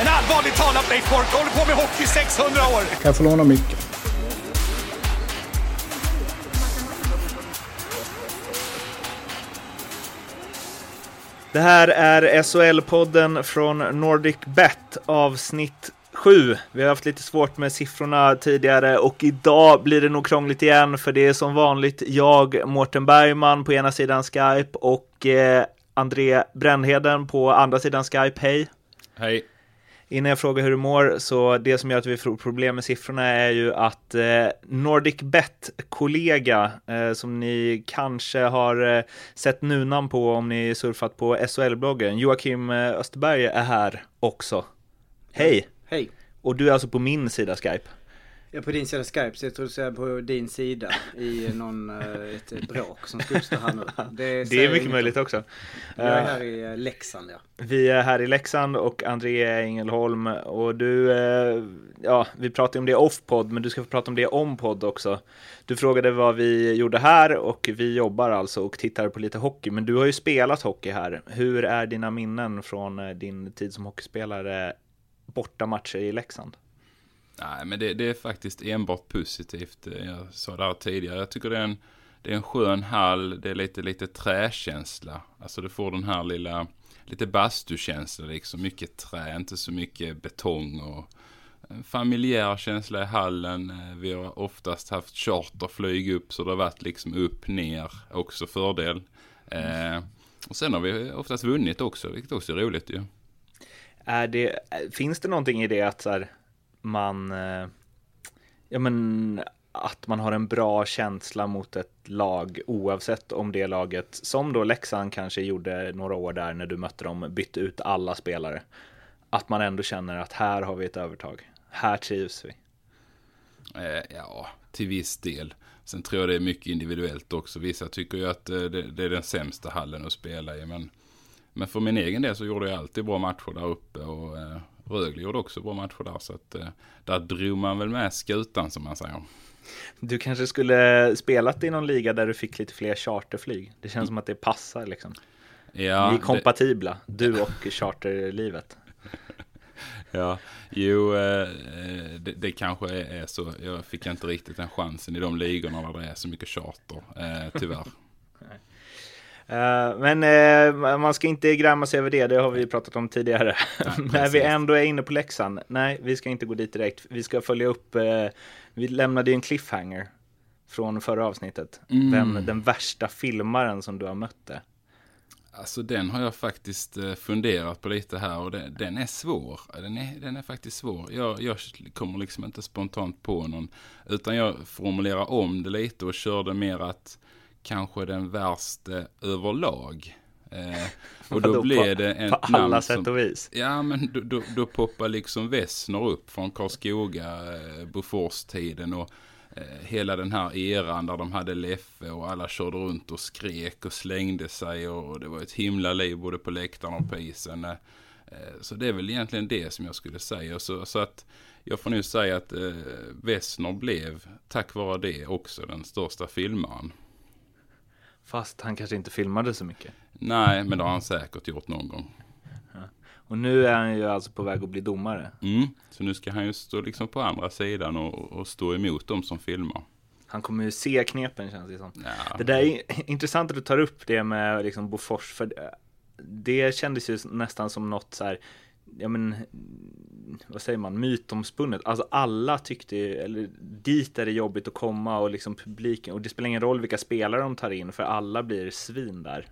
En allvarligt talat Leif Boork håller på med hockey i 600 år! Kan jag få låna micken? Det här är SHL-podden från Nordic Bet avsnitt 7. Vi har haft lite svårt med siffrorna tidigare och idag blir det nog krångligt igen för det är som vanligt jag, Mårten Bergman på ena sidan Skype och eh, André Brännheden på andra sidan Skype. Hej! Hej! Innan jag frågar hur du mår, så det som gör att vi får problem med siffrorna är ju att eh, Nordic Bet-kollega, eh, som ni kanske har eh, sett nunan på om ni surfat på SHL-bloggen, Joakim Österberg är här också. Hej! Hej! Och du är alltså på min sida Skype? Är på din sida Skype så jag tror du är på din sida i någon, eh, ett bråk som ska uppstå här nu. Det säger är mycket möjligt också. Jag är Eh, här i eh, Leksand ja. Vi är här i Leksand och André är Ängelholm och du, ja, vi pratade om det off-podd, men du ska få prata om det om-podd också. Du frågade vad vi gjorde här och vi jobbar alltså och tittar på lite hockey, men du har ju spelat hockey här. Hur är dina minnen från din tid som hockeyspelare borta matcher i Leksand? Nej, men det, det är faktiskt enbart positivt. Eh, jag sa det här tidigare. Jag tycker det är en, det är en skön hall. Det är lite, lite träkänsla. Alltså du får den här lilla, lite bastukänsla liksom. Mycket trä, inte så mycket betong och en familjär känsla i hallen. Eh, vi har oftast haft charterflyg upp så det har varit liksom upp, ner. Också fördel. Eh, och sen har vi oftast vunnit också, vilket också är roligt ju. Är det, finns det någonting i det att så här, man, eh, ja men att man har en bra känsla mot ett lag oavsett om det laget, som då Leksand kanske gjorde några år där när du mötte dem, bytte ut alla spelare. Att man ändå känner att här har vi ett övertag. Här trivs vi. Eh, ja, till viss del. Sen tror jag det är mycket individuellt också. Vissa tycker ju att eh, det, det är den sämsta hallen att spela i. Men, men för min egen del så gjorde jag alltid bra matcher där uppe. Och eh, Rögle gjorde också bra matcher där. Så att eh, där drog man väl med skutan som man säger. Du kanske skulle spelat i någon liga där du fick lite fler charterflyg. Det känns som att det passar liksom. Ja, Ni är det- kompatibla, du och charterlivet. Ja, jo, eh, det, det kanske är så. Jag fick inte riktigt den chansen i de ligorna där det är så mycket charter, eh, tyvärr. Eh, men eh, man ska inte gräma sig över det, det har vi pratat om tidigare. När vi ändå är inne på Leksand, nej, vi ska inte gå dit direkt. Vi ska följa upp, eh, vi lämnade ju en cliffhanger från förra avsnittet. Mm. Vem den värsta filmaren som du har mött är. Alltså den har jag faktiskt funderat på lite här och den, den är svår. Den är, den är faktiskt svår. Jag, jag kommer liksom inte spontant på någon. Utan jag formulerar om det lite och körde mer att kanske den värsta överlag. Eh, och då Vadå, blev det ett på alla namn sätt som, och vis. Ja, men då, då, då poppar liksom Wessner upp från Karlskoga, eh, Bofors-tiden och eh, hela den här eran där de hade Leffe och alla körde runt och skrek och slängde sig och, och det var ett himla liv både på läktaren och på isen. Eh, så det är väl egentligen det som jag skulle säga. Så, så att jag får nu säga att eh, Wessner blev, tack vare det, också den största filmaren. Fast han kanske inte filmade så mycket. Nej, men det har han säkert gjort någon gång. Och nu är han ju alltså på väg att bli domare. Mm. Så nu ska han ju stå liksom på andra sidan och, och stå emot dem som filmar. Han kommer ju se knepen känns det som. Ja. Det där är intressant att du tar upp det med liksom Bofors, för det kändes ju nästan som något så här, ja men, vad säger man, mytomspunnet. Alltså alla tyckte, ju- eller dit är det jobbigt att komma och liksom publiken, och det spelar ingen roll vilka spelare de tar in, för alla blir svin där.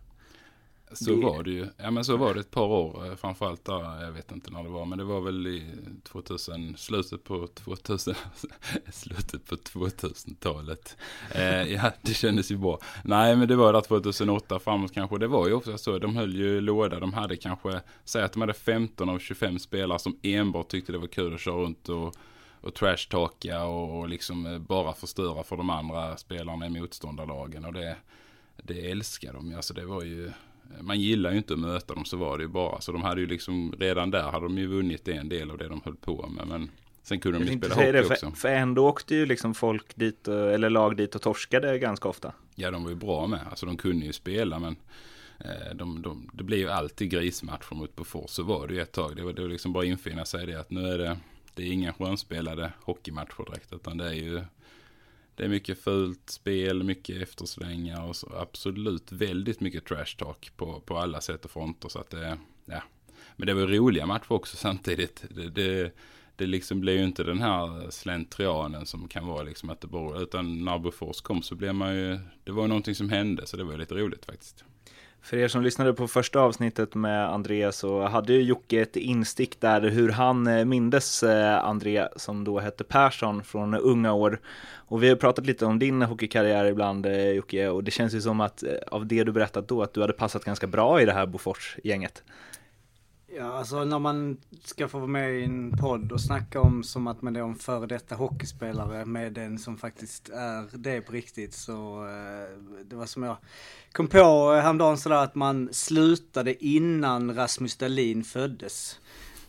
Så Det- var det ju. Ja men så var det ett par år. eh, Framförallt där, jag vet inte när det var. Men det var väl i 2000, slutet på 2000, slutet på 2000-talet. Eh, ja, det kändes ju bra. Nej men det var där 2008 framåt kanske. Det var ju också så. De höll ju låda. De hade kanske, säg att de hade 15 av 25 spelare som enbart tyckte det var kul att köra runt och och trashtalka och, och liksom eh, bara förstöra för de andra spelarna i motståndarlagen. Och det, det älskar de ju. Alltså det var ju, man gillar ju inte att möta dem så var det ju bara. Så de hade ju liksom, redan där hade de ju vunnit en del av det de höll på med. Men sen kunde de ju spela hockey det, också. För, för ändå åkte ju liksom folk dit, eller lag dit och torskade ganska ofta. Ja, de var ju bra med. Alltså de kunde ju spela men eh, de, de, det blir ju alltid grismatcher mot Bofors. Så var det ju ett tag. Det var, det var liksom bara infinna sig det att nu är det, det är inga skönspelade hockeymatcher direkt. Utan det är ju det är mycket fult spel, mycket efterslängar och så absolut väldigt mycket trash talk på, på alla sätt och fronter. Så att det, ja. Men det var roliga matcher också samtidigt. Det, det, det liksom blev ju inte den här slentrianen som kan vara liksom att det bara, utan när Bofors kom så blev man ju, det var någonting som hände så det var lite roligt faktiskt. För er som lyssnade på första avsnittet med André så hade ju Jocke ett instick där hur han eh, mindes eh, André som då hette Persson från unga år. Och vi har pratat lite om din hockeykarriär ibland eh, Jocke och det känns ju som att av det du berättat då att du hade passat ganska bra i det här Bofors-gänget. Ja, alltså när man ska få vara med i en podd och snacka om som att man är en före detta hockeyspelare med den som faktiskt är det på riktigt så eh, det var som jag kom på häromdagen sådär att man slutade innan Rasmus Dahlin föddes.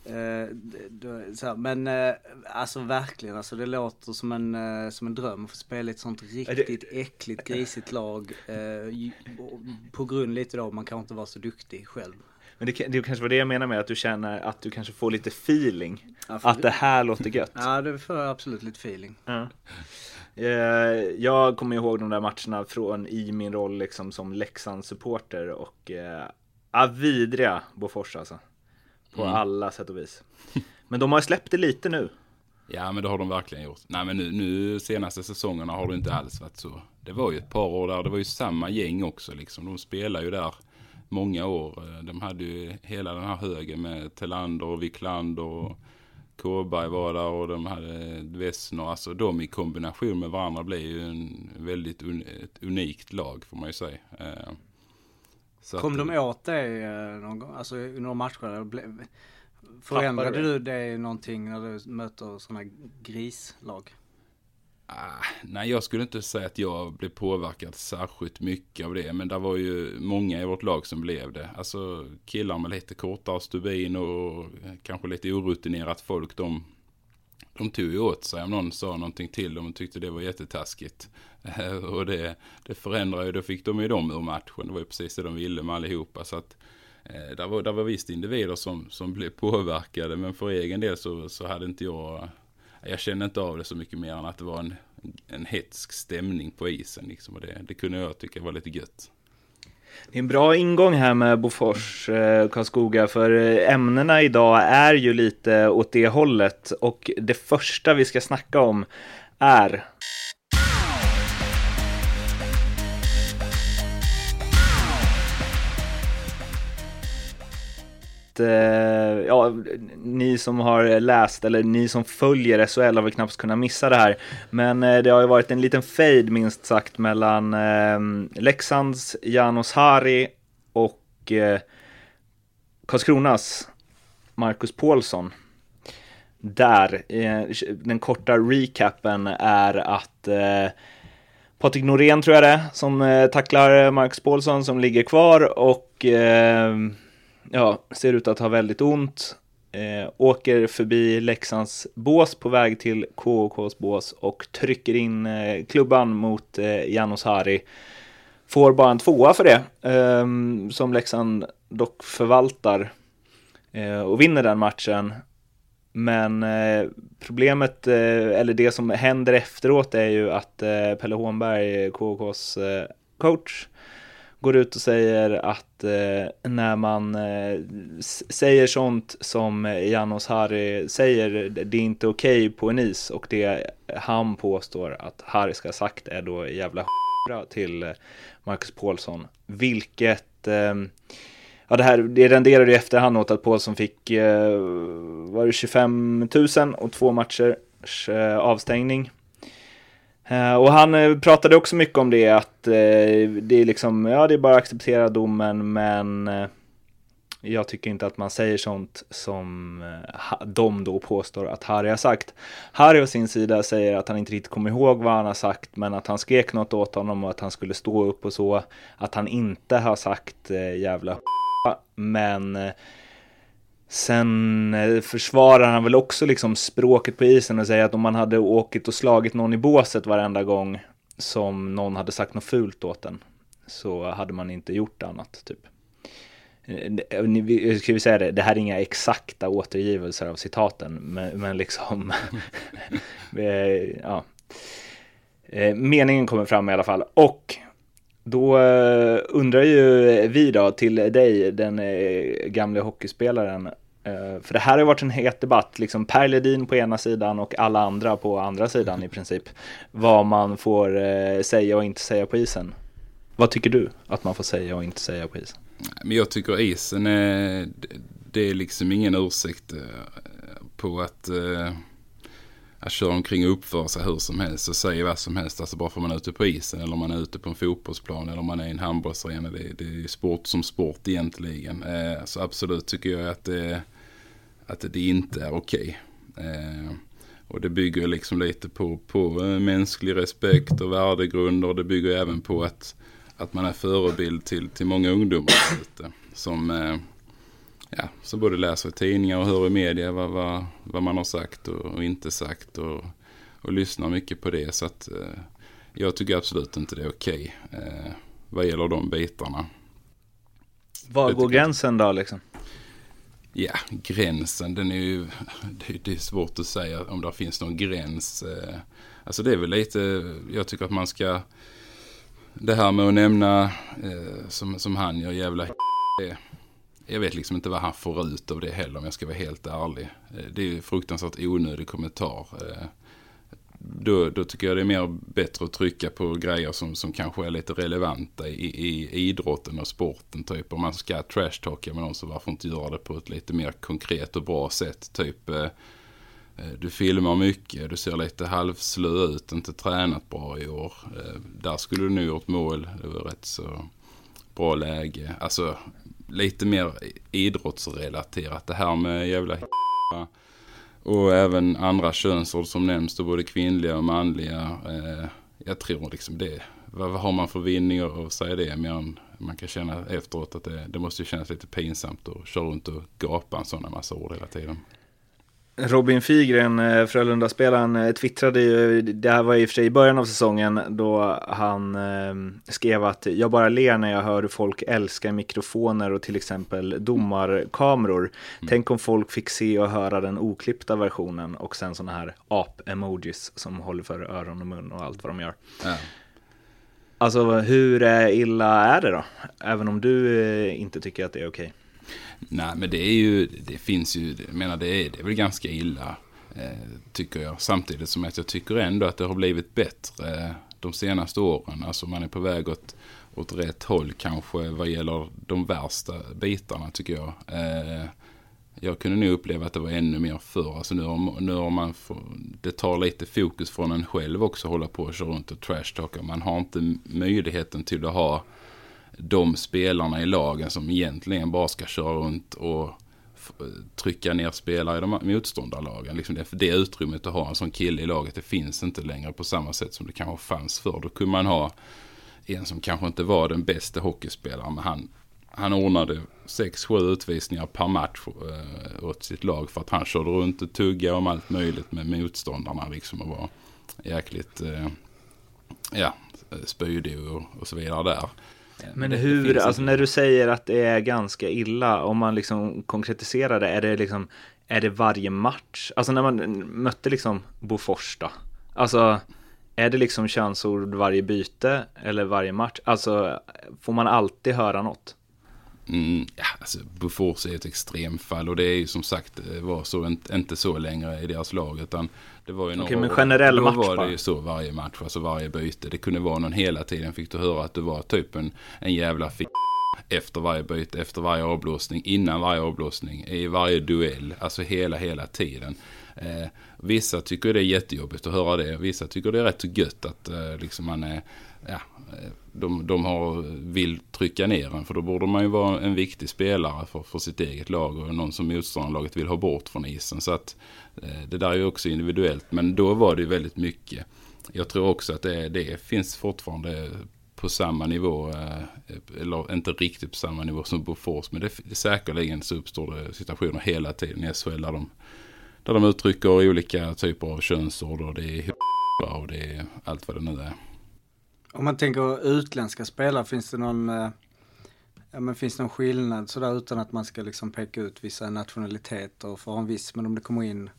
Eh, men eh, alltså verkligen, alltså det låter som en, eh, som en dröm att få spela i ett sånt riktigt äckligt grisigt lag. Eh, på grund lite då, man kan inte vara så duktig själv. Men det, det kanske var det jag menar med att du känner att du kanske får lite feeling. Ja, att det här låter gött. Ja, det får absolut lite feeling. Ja. Eh, jag kommer ihåg de där matcherna från i min roll liksom som Leksand-supporter och eh, vidriga Bofors alltså. På mm. alla sätt och vis. Men de har släppt det lite nu. Ja men det har de verkligen gjort. Nej men nu, nu senaste säsongerna har det inte alls varit så. Det var ju ett par år där, det var ju samma gäng också liksom. De spelar ju där många år. De hade ju hela den här högen med Telander och Wiklander och Kåberg var där och de hade Wessner. Alltså de i kombination med varandra blev ju en väldigt un, ett unikt lag får man ju säga. Eh, så Kom att, de åt det eh, någon gång? Alltså under några matcher? Förändrade du det någonting när du möter sådana grislag? Ah, nej, jag skulle inte säga att jag blev påverkad särskilt mycket av det. Men det var ju många i vårt lag som blev det. Alltså killar med lite kortare stubin och kanske lite orutinerat folk. De, de tog ju åt sig om någon sa någonting till dem och tyckte det var jättetaskigt. och det, det förändrade ju, då fick de ju dem ur matchen. Det var ju precis det de ville med allihopa. Så att, eh, där, var, där var visst individer som, som blev påverkade. Men för egen del så, så hade inte jag jag kände inte av det så mycket mer än att det var en, en hetsk stämning på isen. Liksom, och det, det kunde jag tycka var lite gött. Det är en bra ingång här med Bofors, eh, Karlskoga, för eh, ämnena idag är ju lite åt det hållet. Och det första vi ska snacka om är eh, ja, ni som har läst eller ni som följer SHL har väl knappt kunnat missa det här. Men eh, det har ju varit en liten fade minst sagt mellan eh, Leksands Janos Hari och eh, Karlskronas Marcus Paulsson. Där, eh, den korta recapen är att eh, Patrik Norén tror jag det som eh, tacklar Marcus Paulsson som ligger kvar och eh, ja, ser ut att ha väldigt ont. Eh, åker förbi Leksands bås på väg till KOKs bås och trycker in eh, klubban mot eh, Janos Hari. Får bara en tvåa för det, eh, som Leksand dock förvaltar eh, och vinner den matchen. Men eh, problemet, eh, eller det som händer efteråt är ju att eh, Pelle Hånberg, KKs eh, coach, går ut och säger att eh, när man eh, säger sånt som Janos Harry säger, det är inte okej okay på en is och det han påstår att Harry ska ha sagt är då jävla till eh, Marcus Paulsson, vilket eh, Ja, det här det renderade i efterhand åt att Paulsson fick, eh, var det 25 000 och två matchers eh, avstängning. Eh, och han eh, pratade också mycket om det att eh, det är liksom, ja det är bara att acceptera domen men jag tycker inte att man säger sånt som de då påstår att Harry har sagt. Harry å sin sida säger att han inte riktigt kommer ihåg vad han har sagt, men att han skrek något åt honom och att han skulle stå upp och så. Att han inte har sagt jävla men Sen eh, försvarar han väl också liksom språket på isen och säger att om man hade åkt och slagit någon i båset varenda gång som någon hade sagt något fult åt en så hade man inte gjort annat typ. Eh, eh, eh ska vi säga det, det här är inga exakta återgivelser av citaten, men, men liksom, ja. Meningen kommer fram i alla fall. Och då eh, undrar ju vi då till dig, den eh, gamle hockeyspelaren, eh, för det här har varit en het debatt, liksom Per Ledin på ena sidan och alla andra på andra sidan i princip, vad man får säga och inte säga på isen. Vad tycker du att man får säga och inte säga på isen? Men jag tycker isen är, det är liksom ingen ursäkt på att att köra omkring och uppföra sig hur som helst och säga vad som helst. Alltså bara för man är ute på isen eller man är ute på en fotbollsplan eller man är i en handbollsarena. Det, det är sport som sport egentligen. Eh, så absolut tycker jag att det, att det inte är okej. Okay. Eh, och det bygger liksom lite på, på eh, mänsklig respekt och värdegrunder. Och det bygger även på att, att man är förebild till, till många ungdomar ute. Som eh, ja, som både läser tidningar och hör i media vad, vad, vad man har sagt och, och inte sagt. Och, och lyssnar mycket på det. Så att eh, jag tycker absolut inte det är okej okay, eh, vad gäller de bitarna. Var går gränsen då liksom? Ja, gränsen den är ju, det, det, är svårt att säga om det finns någon gräns. Eh, alltså det är väl lite, jag tycker att man ska, det här med att nämna eh, som, som han gör jävla det, jag vet liksom inte vad han får ut av det heller om jag ska vara helt ärlig. Eh, det är fruktansvärt onödig kommentar. Eh, då, då tycker jag det är mer bättre att trycka på grejer som, som kanske är lite relevanta i, i idrotten och sporten. Typ om man ska trashtalka med någon så varför inte göra det på ett lite mer konkret och bra sätt. Typ eh, eh du filmar mycket, du ser lite halvslö ut, inte tränat bra i år. Där skulle du nu gjort mål, det var rätt så bra läge. Alltså lite mer idrottsrelaterat. Det här med jävla och även andra könsord som nämns då, både kvinnliga och manliga. Eh, jag tror liksom det, vad, vad har man för vinning att säga det mer än man kan känna efteråt att det, det måste ju kännas lite pinsamt att köra runt och gapa en sån massa ord hela tiden. Robin Figren, eh, Frölunda-spelaren, eh, twittrade ju, det här var i och för sig i början av säsongen, då han eh, skrev att jag bara ler när jag hör folk älskar mikrofoner och till exempel domarkameror. Mm. Tänk om folk fick se och höra den oklippta versionen och sen sådana här ap-emojis som håller för öron och mun och allt vad de gör. Ja. Alltså hur illa är det då? Även om du inte tycker att det är okej. Okay. Nej, men det är ju, det finns ju, jag menar det är, det är väl ganska illa, eh, tycker jag. Samtidigt som att jag tycker ändå att det har blivit bättre eh, de senaste åren. Alltså man är på väg åt, åt rätt håll kanske vad gäller de värsta bitarna tycker jag. Eh, jag kunde nog uppleva att det var ännu mer förr. Alltså nu har, nu har man, för, det tar lite fokus från en själv också att hålla på och köra runt och trashtalka. Man har inte möjligheten till att ha de spelarna i lagen som egentligen bara ska köra runt och trycka ner spelare i de motståndarlagen. Liksom det, det utrymmet att ha en sån kille i laget, det finns inte längre på samma sätt som det kanske fanns förr. Då kunde man ha en som kanske inte var den bästa hockeyspelaren, men han, han ordnade 6-7 utvisningar per match äh, åt sitt lag för att han körde runt och tuggade om allt möjligt med motståndarna liksom och var jäkligt, äh, ja, spydig och, och så vidare där. Men hur, alltså när du säger att det är ganska illa, om man liksom konkretiserar det, är det liksom, är det varje match? Alltså när man mötte liksom Bofors då? Alltså, är det liksom könsord varje byte eller varje match? Alltså, får man alltid höra något? Mm, ja, alltså Bofors är ett extremfall och det är ju som sagt var så inte så längre i deras lag utan det var ju några Okej, men generell då match var det ju så varje match, alltså varje byte. Det kunde vara någon hela tiden fick du höra att du var typ en, en jävla f efter varje byte, efter varje avblåsning, innan varje avblåsning, i varje duell, alltså hela, hela tiden. Eh, vissa tycker det är jättejobbigt att höra det. Vissa tycker det är rätt gött att eh, liksom man är, ja, eh, de, de har, vill trycka ner en. För då borde man ju vara en viktig spelare för, för sitt eget lag och någon som motståndarlaget vill ha bort från isen. Så att eh, det där är ju också individuellt. Men då var det ju väldigt mycket. Jag tror också att det, det finns fortfarande på samma nivå, eh, eller inte riktigt på samma nivå som Bofors, men det säkerligen så uppstår det situationer hela tiden i SHL där de, där de uttrycker olika typer av könsord och det är och det är allt vad det nu är. Om man tänker utländska spelare, finns det någon, eh, ja men finns det någon skillnad sådär utan att man ska liksom peka ut vissa nationaliteter för en viss, men om det kommer in,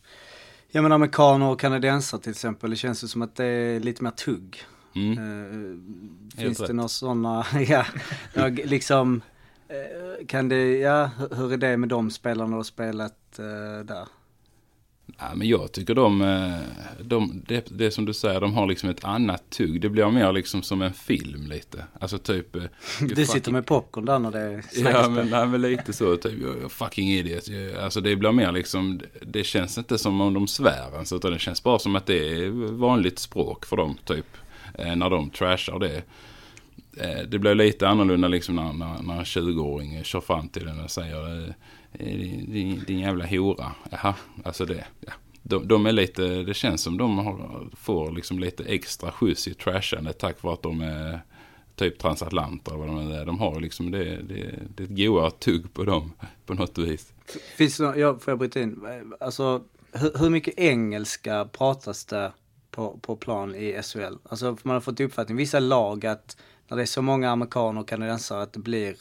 ja men amerikaner och kanadensare till exempel, det känns ju som att det är lite mer tugg. Mm. Helt finns det några sådana, ja, liksom, eh, kan det, ja, hur- är det med de spelarna du har spelat eh, där? Ja, men jag tycker de, eh, de det, det som du säger, de har liksom ett annat tugg. Det blir mer liksom som en film lite. Alltså typ... eh, Du sitter med popcorn där när det är Ja men, nej, men lite så, typ a fucking idiot. Jag- Alltså det blir mer liksom, det känns inte som om de svär ens, utan det känns bara som att det är vanligt språk för dem, typ. Eh, när de trashar det. Det blir lite annorlunda liksom när, när, när en 20-åring kör fram till den och säger Eh, din, din, jävla hora. Jaha, alltså det, ja. De, de är lite, det känns som de har, får liksom lite extra skjuts i trashandet tack vare att de är typ transatlanter eller vad de är. De har liksom det, det, det är ett goa tugg på dem på något vis. Finns det, nå- får jag bryta in? Alltså, hur, hur mycket engelska pratas det på, på plan i SHL? Alltså, man har fått uppfattning, vissa lag att när det är så många amerikaner och kanadensare att det blir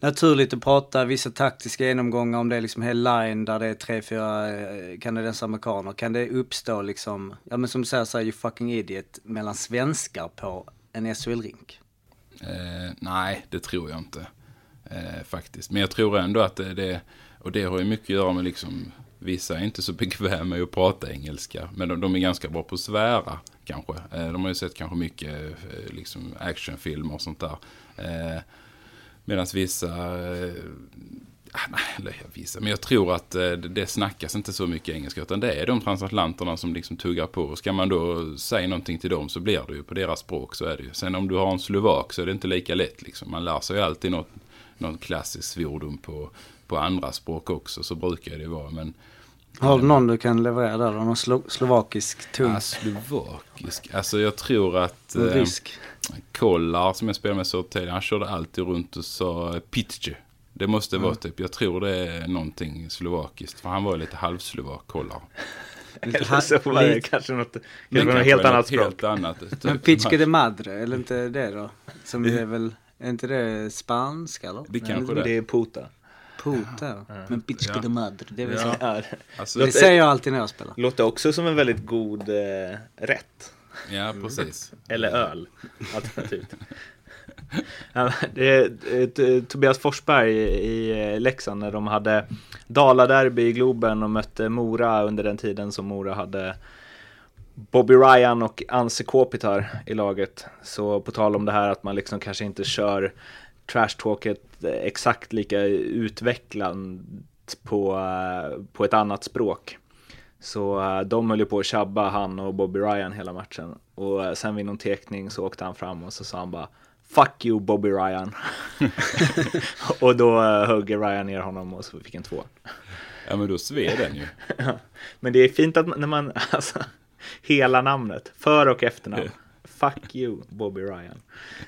naturligt att prata vissa taktiska genomgångar om det är liksom hel line där det är tre, fyra eh, kanadensare amerikaner. Kan det uppstå liksom, ja men som du säger så här, you fucking idiot, mellan svenskar på en SHL-rink? Eh, nej, det tror jag inte. Eh, faktiskt. Men jag tror ändå att det, det, och det har ju mycket att göra med liksom, vissa är inte så bekväma med att prata engelska. Men de, de är ganska bra på att svära kanske. Eh, de har ju sett kanske mycket eh, liksom actionfilmer och sånt där. Eh, Medan vissa, ah, nej, eller vissa, men jag tror att det, snackas inte så mycket engelska. Utan det är de transatlanterna som liksom tuggar på. Ska man då säga någonting till dem så blir det ju på deras språk. Så är det ju. Sen om du har en slovak så är det inte lika lätt. Liksom. Man lär sig ju alltid något, någon klassisk svordom på, på andra språk också. Så brukar det ju vara. Men har du någon du kan leverera där? Någon slo, slovakisk tung? ah, slovakisk, alltså jag tror att... Eh, rysk? Kollar som jag spelade med så tidigare, han körde alltid runt och sa pitje. Det måste vara typ, jag tror det är någonting slovakiskt. För han var lite halvslovak, Kollar. Eller så var det kanske något, kanske något kanske helt annat språk. Helt annat. Typ, Men Pitchke de Madre, eller inte det då? Som är väl, är inte det spanska eller? Det kanske det. Det är puta. Puta. Men Pitchke Ja. de Madre, det vill Ja. säga. Ja. Alltså, Det säger jag alltid när jag spelar. Låter också som en väldigt god eh, rätt. ja, precis. Eller öl, alternativt. Ja, det Tobias Forsberg i i eh, Leksand när de hade Daladerby i Globen och mötte Mora under den tiden som Mora hade Bobby Ryan och Anse Kopitar i laget. Så på tal om det här att man liksom kanske inte kör trashtalket exakt lika utvecklat på, eh, på ett annat språk. Så eh, de höll ju på att tjabba han och Bobby Ryan hela matchen. Och eh, sen vid någon tekning så åkte han fram och så sa han bara Fuck you Bobby Ryan. och då högg Ryan ner honom och så fick en två. Ja, men då sved den ju. Men det är fint att man- när man, alltså, hela namnet, för och efternamn. Fuck you Bobby Ryan.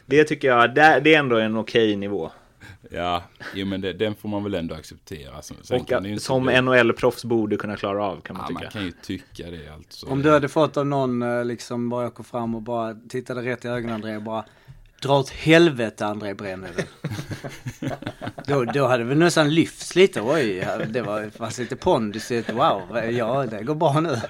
Det tycker jag, det, det är ändå en okej nivå. Ja, jo, men det, den får man väl ändå acceptera. Sen, Och kan det ju att, inte som bli- NHL-proffs borde kunna klara av kan man Ja, tycka. man kan ju tycka det alltså. Om du hade fått av någon eh, liksom bara åka fram och bara tittade rätt i ögonen André bara Dra åt helvete André Brännheden. då, då hade vi nästan lyfts lite. Oj, det var fanns lite pondus i ett wow. Ja, det går bra nu.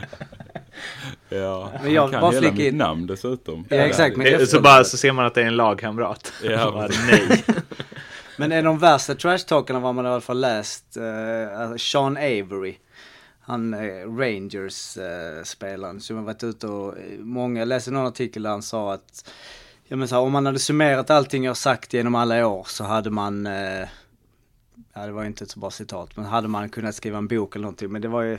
Ja, Men jag han kan bara hela mitt in- namn dessutom. Ja, exakt, men Eh, Så efter- bara så ser man att det är en lagkamrat. Ja, Bara, nej. Men en av de värsta trashtalkarna var man i alla fall läst, eh, alltså Sean Avery. Han eh, Rangers-spelaren som har varit ute och, eh, många, jag läste någon artikel där han sa att, ja men så här, om man hade summerat allting jag sagt genom alla år så hade man, eh, ja det var ju inte ett så bra citat, men hade man kunnat skriva en bok eller någonting, men det var ju,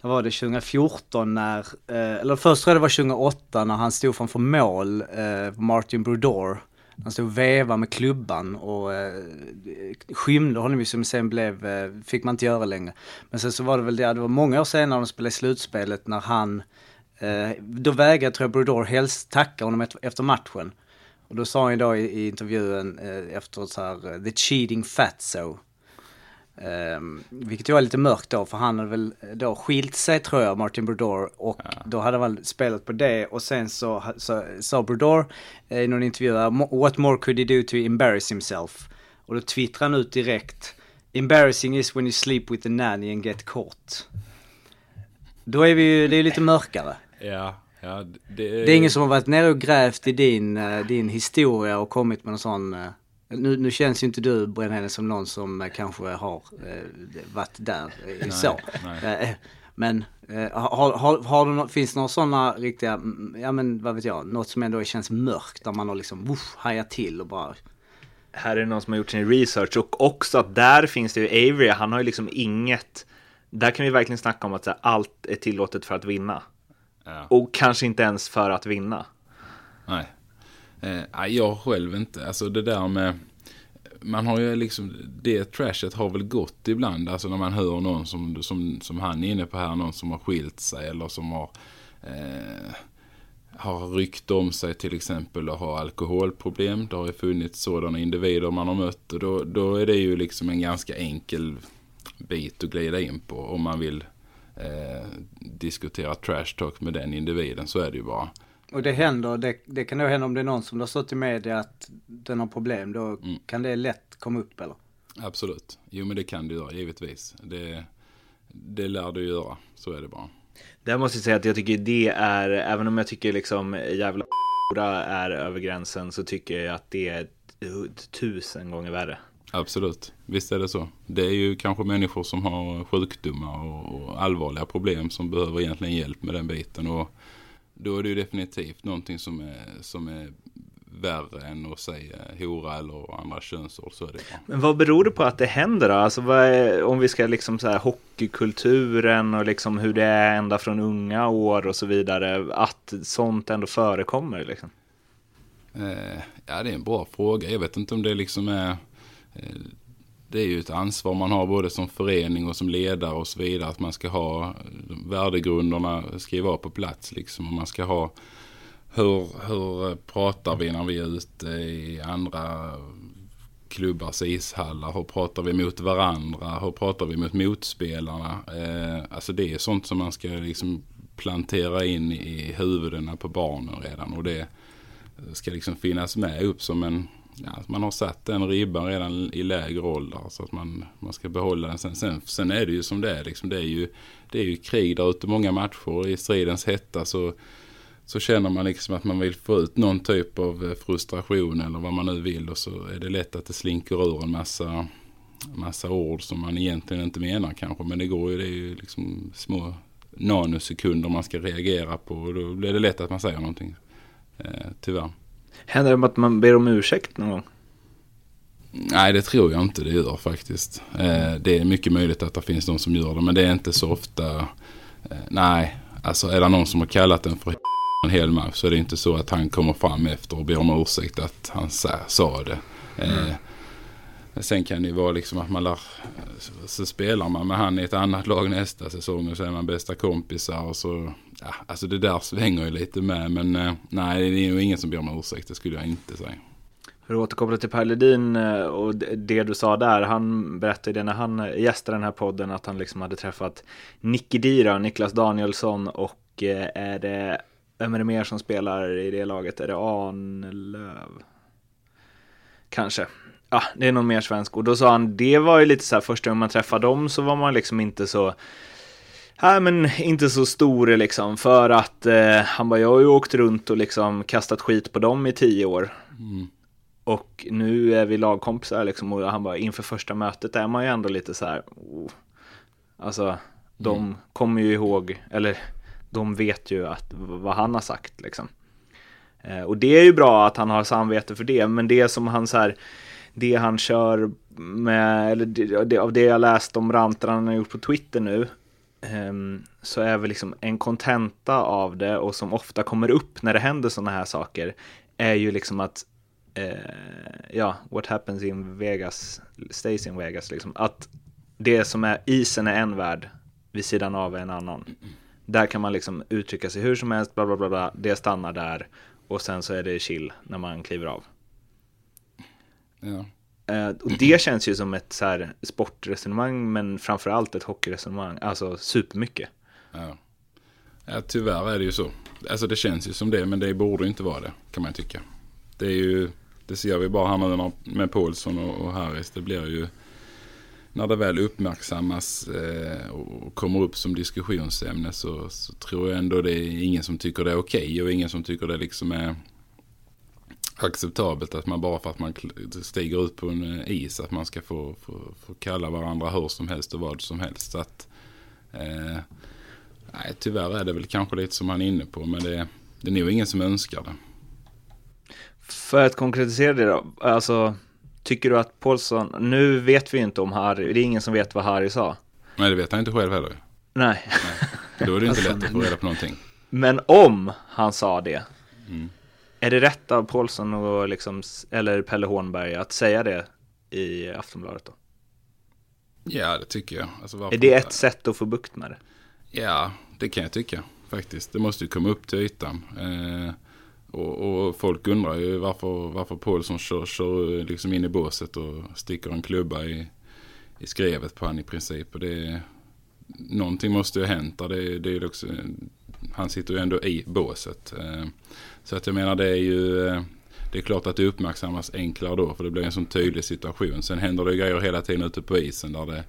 det var det 2014 när, eh, eller först tror jag det var 2008 när han stod framför mål, eh, Martin Brodor. Han stod och vevade med klubban och eh, skymde honom ju som sen blev, eh, fick man inte göra längre. Men sen så var det väl det, det var många år senare de spelade i slutspelet när han, eh, då vägrade tror jag Brodor helst tacka honom efter, efter matchen. Och då sa han då i, i intervjun eh, efter så här, eh, the cheating fatso. Um, vilket ju var lite mörkt då, för han hade väl då skilt sig tror jag, Martin Brodeur. Och ja. då hade han väl spelat på det. Och sen så sa Brodeur eh, i någon intervju, what more could he do to embarrass himself? Och då twittrade han ut direkt, embarrassing is when you sleep with the nanny and get caught. Då är vi ju, det är lite mörkare. Ja, ja. Det är... det är ingen som har varit nere och grävt i din, eh, din historia och kommit med någon sån eh, nu, nu känns ju inte du Brännheden som någon som eh, kanske har eh, varit där nej, så. Nej. Men eh, har, har, har du no finns det några sådana riktiga, mm, ja men vad vet jag, något som ändå känns mörkt där man har liksom woof, hajat till och bara här är det någon som har gjort sin research och också att där finns det ju Avery, han har ju liksom inget, där kan vi verkligen snacka om att här, allt är tillåtet för att vinna. Ja. Och kanske inte ens för att vinna. Nej. Eh, jag själv inte. Alltså det där med... Man har ju liksom... Det trashet har väl gått ibland. Alltså när man hör någon som, som, som han är inne på här. Någon som har skilt sig eller som har... Eh, har ryckt om sig till exempel och har alkoholproblem. Det har ju funnits sådana individer man har mött. Och då, då är det ju liksom en ganska enkel bit att glida in på. Om man vill eh, diskutera trash talk med den individen så är det ju bara. Och det händer, det, det kan nog hända om det är någon som har stått i media att den har problem. Då mm. kan det lätt komma upp eller? Absolut. Jo men det kan du göra givetvis. Det, det lär du göra. Så är det bara. Där måste jag säga att jag tycker det är, även om jag tycker liksom jävla är över gränsen så tycker jag att det är tusen gånger värre. Absolut, visst är det så. Det är ju kanske människor som har sjukdomar och allvarliga problem som behöver egentligen hjälp med den biten. Och då är det ju definitivt någonting som är, som är värre än att säga hora eller andra könsord. Så är det bra. Men vad beror det på att det händer då? Alltså är, om vi ska liksom så här hockeykulturen och liksom hur det är ända från unga år och så vidare. Att sånt ändå förekommer liksom? Eh, ja, det är en bra fråga. Jag vet inte om det liksom är eh, det är ju ett ansvar man har både som förening och som ledare och så vidare. Att man ska ha värdegrunderna ska vara på plats liksom. Och man ska ha hur, hur pratar vi när vi är ute i andra klubbars ishallar? Hur pratar vi mot varandra? Hur pratar vi mot motspelarna? Eh, alltså det är sånt som man ska liksom plantera in i huvudena på barnen redan. Och det ska liksom finnas med upp som en ja, man har satt den ribban redan i lägre ålder. Så att man, man ska behålla den. Sen, sen, sen är det ju som det är. Liksom, det, är ju, det är ju krig där ute många matcher. I stridens hetta så, så känner man liksom att man vill få ut någon typ av eh, frustration eller vad man nu vill. Och så är det lätt att det slinker ur en massa, massa ord som man egentligen inte menar kanske. Men det går ju, det är ju liksom små nanosekunder man ska reagera på. Och då blir det lätt att man säger någonting. Eh, tyvärr. Händer det att man ber om ursäkt någon gång? Nej, det tror jag inte det gör faktiskt. Eh, det är mycket möjligt att det finns de som gör det, men det är inte så ofta. Eh, nej, alltså är det någon som har kallat den för en hel match så är det inte så att han kommer fram efter och ber om ursäkt att han sa det. Mm. Sen kan det ju vara liksom att man lär, så spelar man med han i ett annat lag nästa säsong och så är man bästa kompisar och så, ja, alltså det där svänger ju lite med men eh, nej det är nog ingen som ber om ursäkt, det skulle jag inte säga. För att återkoppla till Per Ledin eh, och det du sa där, han berättade när han eh, gästade den här podden att han liksom hade träffat Nicky Dira, Niklas Danielsson och är det, vem är det mer som spelar i det laget? Är det Arnlöv? Kanske ja, det är någon mer svensk. Och då sa han, det var ju lite så här, första gången man träffade dem så var man liksom inte så, nej men inte så stor liksom. För att eh, han bara, jag har ju åkt runt och liksom kastat skit på dem i tio år. Mm. Och nu är vi lagkompisar liksom. Och han bara, inför första mötet är man ju ändå lite så här, oh. alltså de mm. kommer ju ihåg, eller de vet ju att, vad han har sagt liksom. Eh, och det är ju bra att han har samvete för det, men det som han så här, det han kör med, eller det, av det jag läst om rantarna han har gjort på Twitter nu, Ehm, så är väl liksom en kontenta av det och som ofta kommer upp när det händer sådana här saker är ju liksom att eh, ja, what happens in Vegas stays in Vegas liksom. Att det som är isen är en värld vid sidan av är en annan. Där kan man liksom uttrycka sig hur som helst, bla bla bla, bla. det stannar där och sen så är det chill när man kliver av. Ja. Eh, och det känns ju som ett så här sportresonemang men framförallt ett hockeyresonemang, alltså supermycket. Ja. ja, tyvärr är det ju så. Alltså det känns ju som det, men det borde inte vara det, kan man tycka. Det är ju, det ser vi bara här nu med Paulsson och, och Harris. Det blir ju, när det väl uppmärksammas eh, och kommer upp som diskussionsämne så, så tror jag ändå det är ingen som tycker det är okej och ingen som tycker det liksom är acceptabelt att man bara för att man stiger ut på en eh, is att man ska få, få, få kalla varandra hur som helst och vad som helst. Så att, eh, nej, tyvärr är det väl kanske lite som han är inne på men det, det är nog ingen som önskar det. För att konkretisera det då, alltså tycker du att Paulsson, nu vet vi inte om Harry, det är ingen som vet vad Harry sa. Nej, det vet han inte själv heller. Nej, Då är det inte lätt att få reda på någonting. men om han sa det, Mm. Är det rätt av Paulsson och liksom, eller Pelle Hornberg att säga det i Aftonbladet då? Ja, det tycker jag. Alltså, Är det ett sätt att få bukt med det? Ja, det kan jag tycka faktiskt. Det måste ju komma upp till ytan. Eh, och, och folk undrar ju varför, varför Paulsson kör, kör liksom in i båset och sticker en klubba i, i skrevet på han i princip. Och det, någonting måste ju ha hänt. Det, det är också, han sitter ju ändå i båset. Eh, så att jag menar det är ju... Eh, det är klart att det uppmärksammas enklare då för det blir en sån tydlig situation. Sen händer det grejer hela tiden ute på isen där det,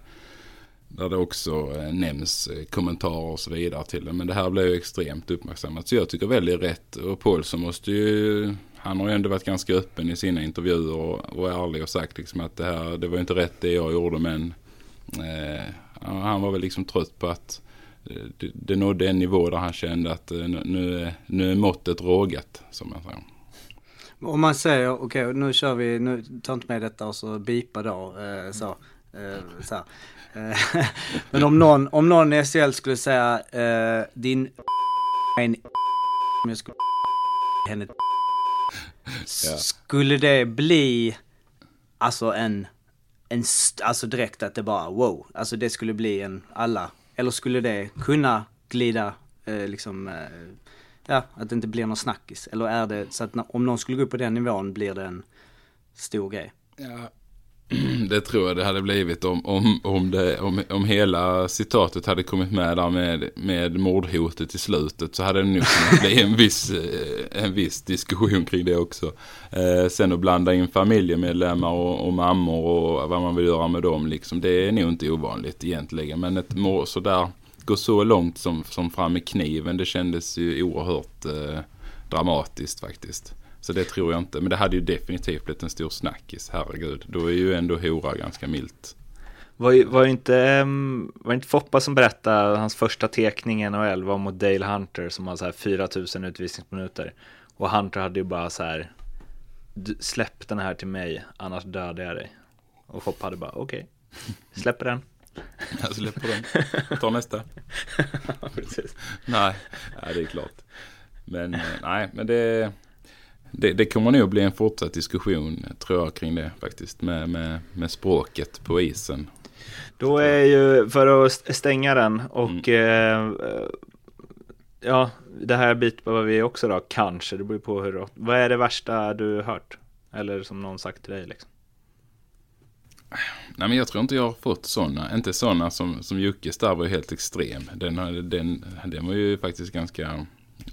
där det också eh, nämns eh, kommentarer och så vidare till det. Men det här blir ju extremt uppmärksammat. Så jag tycker väl det är rätt. Och Paulsson måste ju... Han har ju ändå varit ganska öppen i sina intervjuer och, och ärlig och sagt liksom att det här, det var inte rätt det jag gjorde men eh, han var väl liksom trött på att eh, det, det nådde en nivå där han kände att eh, nu, nu, är, måttet rågat som man säger. Om man säger, okej nu kör vi, nu ta inte med detta och så bipa då, eh, så. Eh, så. Eh, Men om någon, om någon i SHL skulle säga eh, din en om jag skulle henne Skulle det bli alltså en, en alltså direkt att det bara wow, alltså det skulle bli en alla, eller skulle det kunna glida eh, liksom eh, Ja, att det inte blir någon snackis. Eller är det så att om någon skulle gå upp på den nivån blir det en stor grej? Ja, det tror jag det hade blivit om, om, om, det, om, om hela citatet hade kommit med där med, med mordhotet i slutet så hade det nog kunnat bli en viss, eh, en viss diskussion kring det också. Eh, sen att blanda in familjemedlemmar och, och mammor och vad man vill göra med dem liksom, det är nog inte ovanligt egentligen. Men ett mord sådär, gå så långt som, som fram med kniven, det kändes ju oerhört eh, dramatiskt faktiskt. Så det tror jag inte. Men det hade ju definitivt blivit en stor snackis. Herregud. Då är ju ändå hora ganska milt. Var, var, inte, ehm, var inte Foppa som berättade hans första tekning i NHL var mot Dale Hunter som har så här 4000 utvisningsminuter. Och Hunter hade ju bara så här "Du, släpp den här till mig annars dödar jag dig. Och Foppa hade bara okej, släpper den. Jag släpper den. Ta nästa. Precis. Nej, nej, det är klart. Men eh, nej, men det, det, det kommer nog bli en fortsatt diskussion tror jag kring det faktiskt. Med, med, med språket på isen. Då är ju, för att st- stänga den och eh, ja, det här bitar vi också då, kanske, det beror på hur, vad är det värsta du hört? Eller som någon sagt till dig liksom? Nej men jag tror inte jag har fått sådana. Inte sådana som, som Juckes där var ju helt extrem. Den, den, den var ju faktiskt ganska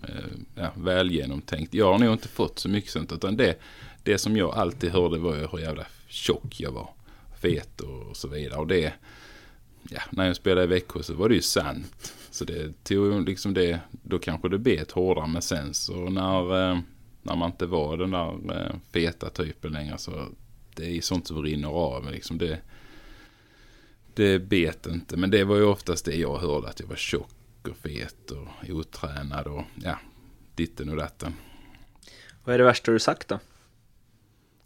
Eh, ja, väl genomtänkt. Jag har nog inte fått så mycket sånt. Utan det, det som jag alltid hörde var ju hur jävla tjock jag var. Fet och så vidare. Och det, ja, när jag spelade i Växjö så var det ju sant. Så det tog liksom det, då kanske det bet hårdare. Men sen så när, eh, när man inte var den där eh, feta typen längre så det är sånt som rinner av. Liksom det, det bet inte. Men det var ju oftast det jag hörde. Att jag var tjock och fet och otränad och ja, ditten och datten. Vad är det värsta du sagt då?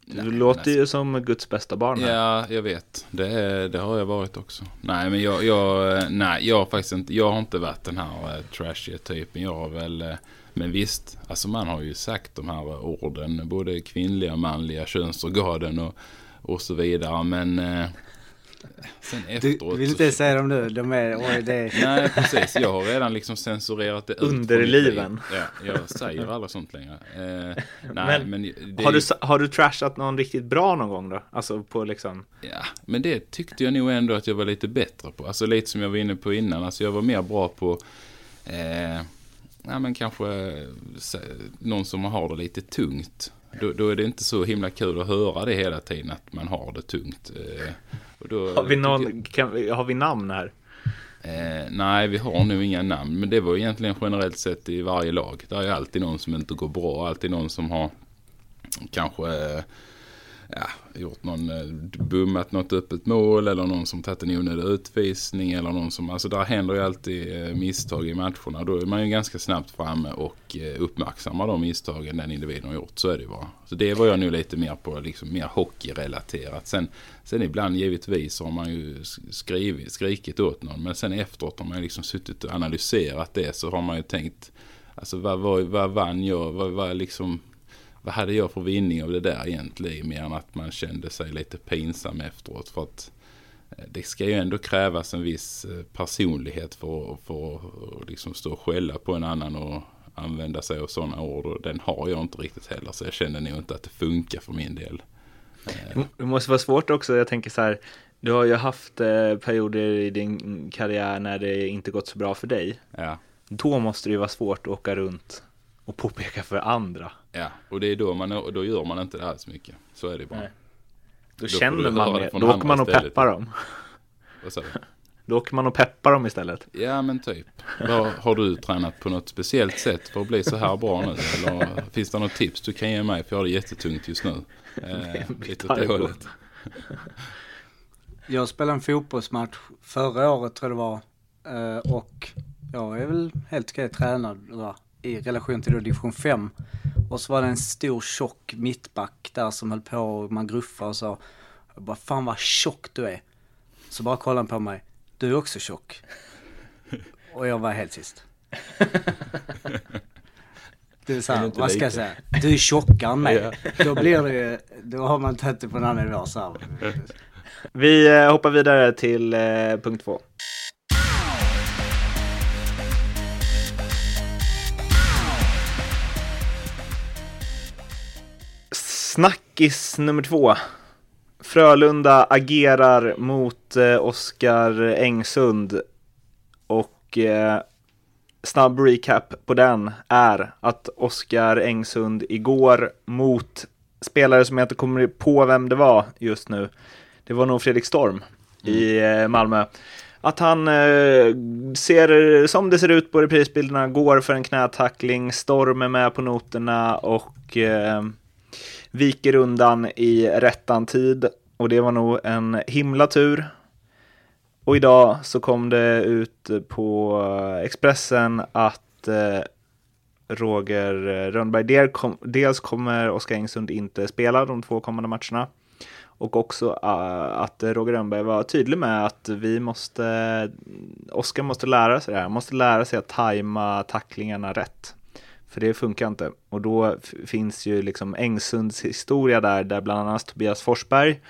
Du Nej, låter alltså- ju som Guds bästa barn här. Ja, jag vet. Det, det har jag varit också. Nej, men jag, jag, nej, jag har faktiskt inte, jag har inte varit den här uh, trashiga typen. Jag har väl, eh, men visst, alltså man har ju sagt de här orden, både kvinnliga och manliga könsorganen och, och så vidare. Men eh, sen Du efteråt... vill så- inte säga dem nu, de är, oj det Nej, precis. Jag har redan liksom censurerat det ut från Underliven. mitt liv. Ja, jag säger aldrig sånt längre. Eh, nej, Men men, det, Har du, har du trashat någon riktigt bra någon gång då? Alltså på liksom... Ja, men det tyckte jag nog ändå att jag var lite bättre på. Alltså lite som jag var inne på innan. Alltså jag var mer bra på, eh, ja men kanske någon som har det lite tungt. Då, då är det inte så himla kul att höra det hela tiden att man har det tungt. Eh, då, Har vi, någon, kan, vi- har vi namn här? Eh, nej, vi har nog inga namn. Men det var egentligen generellt sett i varje lag. Det är ju alltid någon som inte går bra. Alltid någon som har kanske eh, ja, gjort någon, eh, bummat något öppet mål. Eller någon som tagit en onödig utvisning. Eller någon som, alltså där händer ju alltid eh, misstag i matcherna. Då är man ju ganska snabbt framme och eh, uppmärksammar de misstagen den individen har gjort. Så är det ju bara. Så det var jag nu lite mer på, liksom mer hockeyrelaterat. Sen, sen ibland givetvis har man ju skrivit, skrikit åt någon. Men sen efteråt har man ju liksom suttit och analyserat det. Så har man ju tänkt, alltså vad, vad, vad vann jag? Vad, vad, liksom, vad hade jag för vinning av det där egentligen? Mer än att man kände sig lite pinsam efteråt. För att eh, det ska ju ändå krävas en viss eh, personlighet för, för att liksom stå och skälla på en annan och använda sig av sådana ord. Och den har jag inte riktigt heller. Så jag känner nog inte att det funkar för min del. Det måste vara svårt också. Jag tänker så här. Du har ju haft eh, perioder i din karriär när det inte gått så bra för dig. Ja. Då måste det ju vara svårt att åka runt och påpeka för andra. Ja, och det är då man, då gör man inte det alls mycket. Så är det bara. Nej. Då, Då känner man det Då åker man och istället. peppar dem. Vad sa du? Då åker man och peppar dem istället. Ja men typ. Har du tränat på något speciellt sätt för att bli så här bra nu? Eller finns det något tips du kan ge mig? För jag har det jättetungt just nu. Eh, lite hållet. Jag spelade en fotbollsmatch förra året tror jag det var. Eh, Och jag är väl helt okej tränad va, i relation till då division 5. Och så var det en stor tjock mittback där som höll på och man gruffade och sa bara fan vad tjock du är. Så bara kollade han på mig. Du är också tjock. Och jag var helt tyst. Det är så Är här, det inte vad ska jag säga? Du är tjockare än mig. Ja. Då blir det ju, då har man tagit det på en annan nivå så här. Vi eh, hoppar vidare till eh, punkt två. Snackis nummer två. Frölunda agerar mot eh, Oskar Engsund och eh, snabb recap på den är att Oskar Engsund igår mot spelare som jag inte kommer på vem det var just nu. Det var nog Fredrik Storm i eh, Malmö. Att han eh, ser, som det ser ut på reprisbilderna, går för en knätackling, Storm är med på noterna och eh, viker undan i rättan tid. Och det var nog en himla tur. Och idag så kom det ut på Expressen att eh, Roger Rönnberg, dels kommer Oskar Engsund inte spela de två kommande matcherna. Och också eh, att Roger Rönnberg var tydlig med att vi måste, Oskar måste lära sig det här, måste lära sig att tajma tacklingarna rätt. För det funkar inte. Och då finns ju liksom Engsunds historia där, där bland annat Tobias Forsberg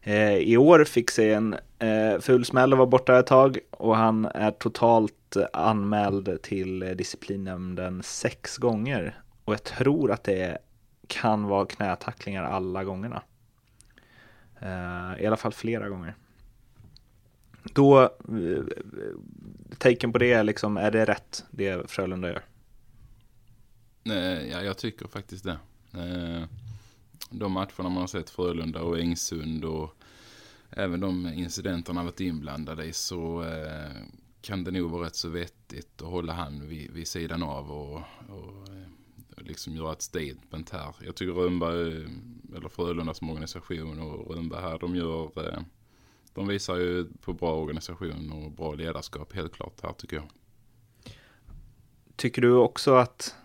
eh, i år fick sig en eh, ful smäll och var borta ett tag. Och han är totalt anmäld till disciplinnämnden sex gånger. Och jag tror att det kan vara knätacklingar alla gångerna. Eh, I alla fall flera gånger. Då, eh, eh, tecken taken på det är liksom, är det rätt det Frölunda gör? Eh, ja, jag tycker faktiskt det. Eh, de matcherna man har sett Frölunda och Ängsund och även de incidenterna har varit inblandade i så eh, kan det nog vara rätt så vettigt att hålla han vid, vid sidan av och, och liksom göra ett statement här. Jag tycker Rönnberg, eller Frölunda som organisation och Rönnberg här, de gör de visar ju på bra organisation och bra ledarskap helt klart här tycker jag. Tycker du också att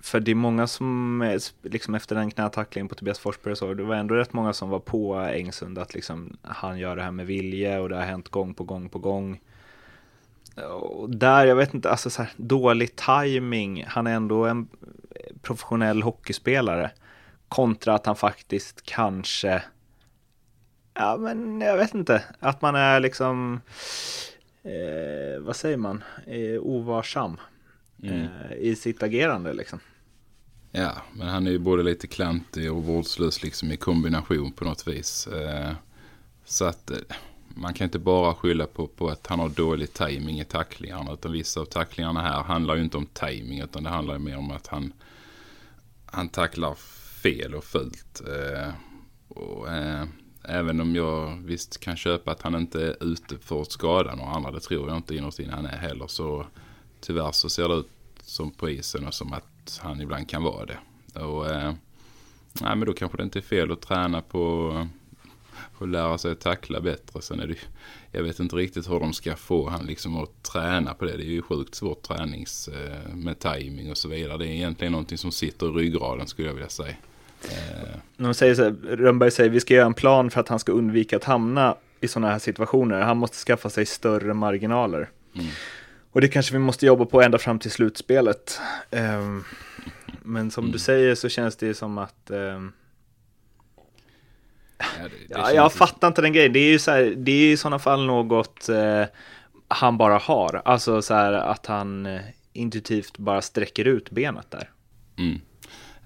för det är många som, liksom efter den knätacklingen på Tobias Forsberg och så, det var ändå rätt många som var på Engsund att liksom han gör det här med vilje och det har hänt gång på gång på gång. Och där, jag vet inte, alltså så här, dålig timing. han är ändå en professionell hockeyspelare. Kontra att han faktiskt kanske, ja men jag vet inte, att man är liksom, eh, vad säger man, eh, ovarsam mm. eh, i sitt agerande liksom. Ja, men han är ju både lite klantig och vårdslös liksom i kombination på något vis. Eh, så att eh, man kan inte bara skylla på, på att han har dålig timing i tacklingarna. Utan vissa av tacklingarna här handlar ju inte om timing utan det handlar mer om att han, han tacklar fel och fult. Eh, och, eh, även om jag visst kan köpa att han inte är ute för att skada några andra. Det tror jag inte innerst inne han är heller. Så tyvärr så ser det ut som på isen och som att han ibland kan vara det. Och, eh, nej, men då kanske det inte är fel att träna på och lära sig att tackla bättre. Sen är det jag vet inte riktigt hur de ska få han liksom att träna på det. Det är ju sjukt svårt tränings eh, med timing och så vidare. Det är egentligen någonting som sitter i ryggraden skulle jag vilja säga. Eh. De säger så här, Rönnberg säger vi ska göra en plan för att han ska undvika att hamna i sådana här situationer. Han måste skaffa sig större marginaler. Mm. Och det kanske vi måste jobba på ända fram till slutspelet. Um, men som mm. du säger så känns det som att um, Ja, det, det ja, jag fattar inte den grejen. Det är ju så här, det är i sådana fall något eh, han bara har. Alltså så här att han eh, intuitivt bara sträcker ut benet där. Mm.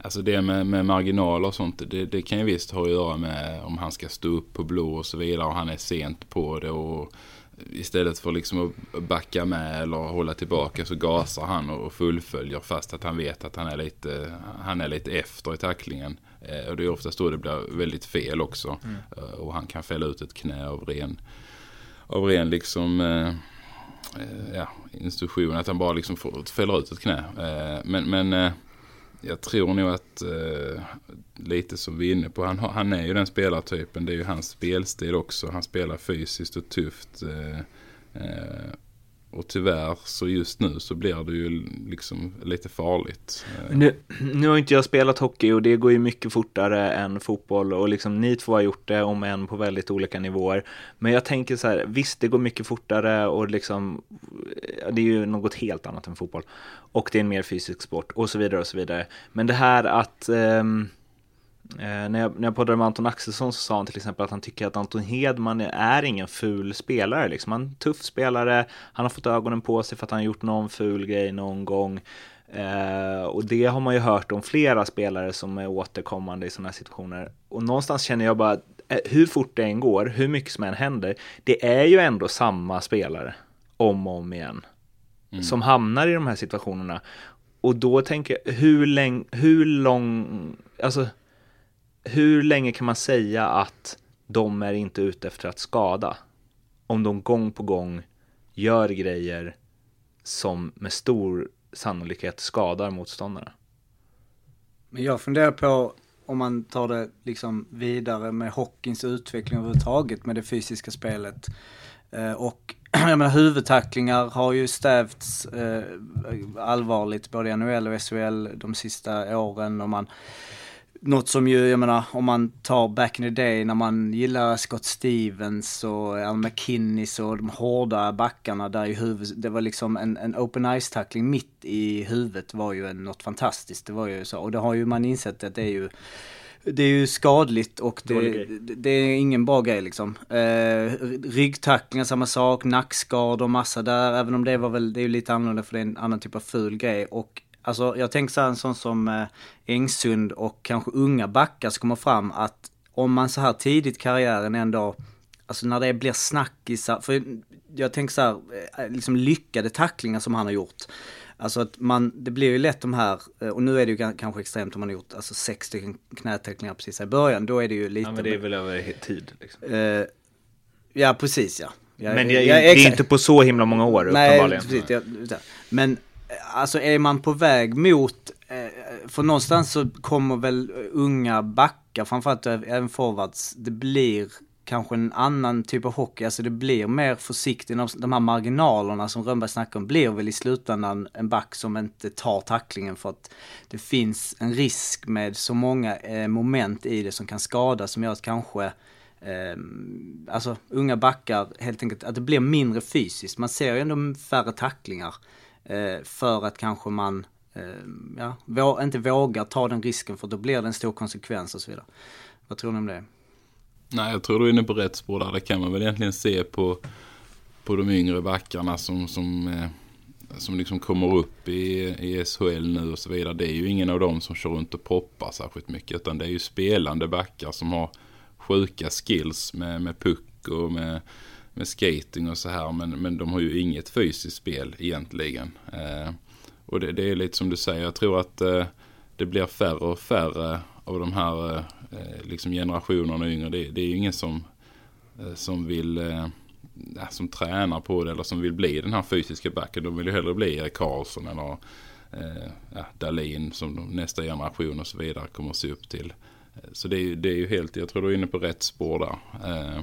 Alltså det med, med marginaler och sånt, det, det, kan ju visst ha att göra med om han ska stå upp på blå och så vidare och han är sent på det och istället för liksom att backa med eller hålla tillbaka så gasar han och fullföljer fast att han vet att han är lite, han är lite efter i tacklingen. Eh, och det är oftast då det blir väldigt fel också. Mm. Eh, och han kan fälla ut ett knä av ren, av ren liksom, eh, ja, instruktion. Att han bara liksom får, fäller ut ett knä. men, men jag tror nog att eh, lite som vi är inne på, han, han är ju den spelartypen. Det är ju hans spelstil också. Han spelar fysiskt och tufft. Eh, eh, och tyvärr så just nu så blir det ju liksom lite farligt. Eh. Nu, nu har inte jag spelat hockey och det går ju mycket fortare än fotboll och liksom ni två har gjort det om än på väldigt olika nivåer. Men jag tänker så här, visst det går mycket fortare och liksom eh, det är ju något helt annat än fotboll. Och det är en mer fysisk sport och så vidare och så vidare. Men det här att um, Eh, när, jag, när jag poddade med Anton Axelsson så sa han till exempel att han tycker att Anton Hedman är ingen ful spelare. Liksom. Han är en tuff spelare, han har fått ögonen på sig för att han har gjort någon ful grej någon gång. Eh, och det har man ju hört om flera spelare som är återkommande i sådana här situationer. Och någonstans känner jag bara, eh, hur fort det än går, hur mycket som än händer, det är ju ändå samma spelare om och om igen. Mm. Som hamnar i de här situationerna. Och då tänker jag, hur länge, hur lång, alltså hur länge kan man säga att de är inte ute efter att skada? Om de gång på gång gör grejer som med stor sannolikhet skadar motståndarna. Men jag funderar på om man tar det liksom vidare med hockeyns utveckling överhuvudtaget med det fysiska spelet. Eh, och jag menar huvudtacklingar har ju stävts eh, allvarligt både i NHL och SHL de sista åren och man något som ju, jag menar, om man tar back in the day när man gillar Scott Stevens och Al McKinnis och de hårda backarna där i huvudet. Det var liksom en, en open ice tackling mitt i huvudet var ju en, något fantastiskt. Det var ju så, och det har ju man insett att det är ju det är ju skadligt och det, det, är ingen bra grej liksom. Eh, ryggtacklingar samma sak, nackskador, massa där. Även om det var väl, det är ju lite annorlunda för det är en annan typ av ful grej. Och Alltså jag tänker så här, en sån som eh, Engsund och kanske unga backar som kommer fram att om man så här tidigt i karriären ändå, alltså när det blir snackisar, för jag tänker så här, eh, liksom lyckade tacklingar som han har gjort. Alltså att man, det blir ju lätt de här, eh, och nu är det ju kanske extremt om man har gjort alltså sex stycken knätacklingar precis i början, då är det ju lite... Ja men det är väl över tid liksom. Eh, ja precis ja. Jag, men jag, jag, det är inte på så himla många år Nej, uppenbarligen. Precis, men alltså är man på väg mot, eh, för någonstans så kommer väl unga backar, framförallt även forwards, det blir kanske en annan typ av hockey. Alltså det blir mer försiktigt. De här marginalerna som Rönnberg snackar om blir väl i slutändan en back som inte tar tacklingen för att det finns en risk med så många eh, moment i det som kan skada som gör att kanske eh, alltså unga backar helt enkelt, att det blir mindre fysiskt. Man ser ju ändå färre tacklingar Eh, för att kanske man eh, ja, vå inte vågar ta den risken för då blir det en stor konsekvens och så vidare. Vad tror ni om det? Nej, jag tror du är inne på rätt spår där. Det kan man väl egentligen se på, på de yngre backarna som, som, eh, som liksom kommer upp i, i SHL nu och så vidare. Det är ju ingen av dem som kör runt och poppar särskilt mycket. Utan det är ju spelande backar som har sjuka skills med, med puck och med, med skating och så här. Men, men de har ju inget fysiskt spel egentligen. Eh, och det, det, är lite som du säger. Jag tror att eh, det blir färre och färre av de här eh, eh liksom generationerna yngre. Det, det är ju ingen som, eh, som vill eh, som tränar på det eller som vill bli den här fysiska backen. De vill ju hellre bli Erik Karlsson eller eh, ja, Dahlin som nästa generation och så vidare kommer att se upp till. Eh, så det är, det är ju helt, jag tror du är inne på rätt spår där. Eh,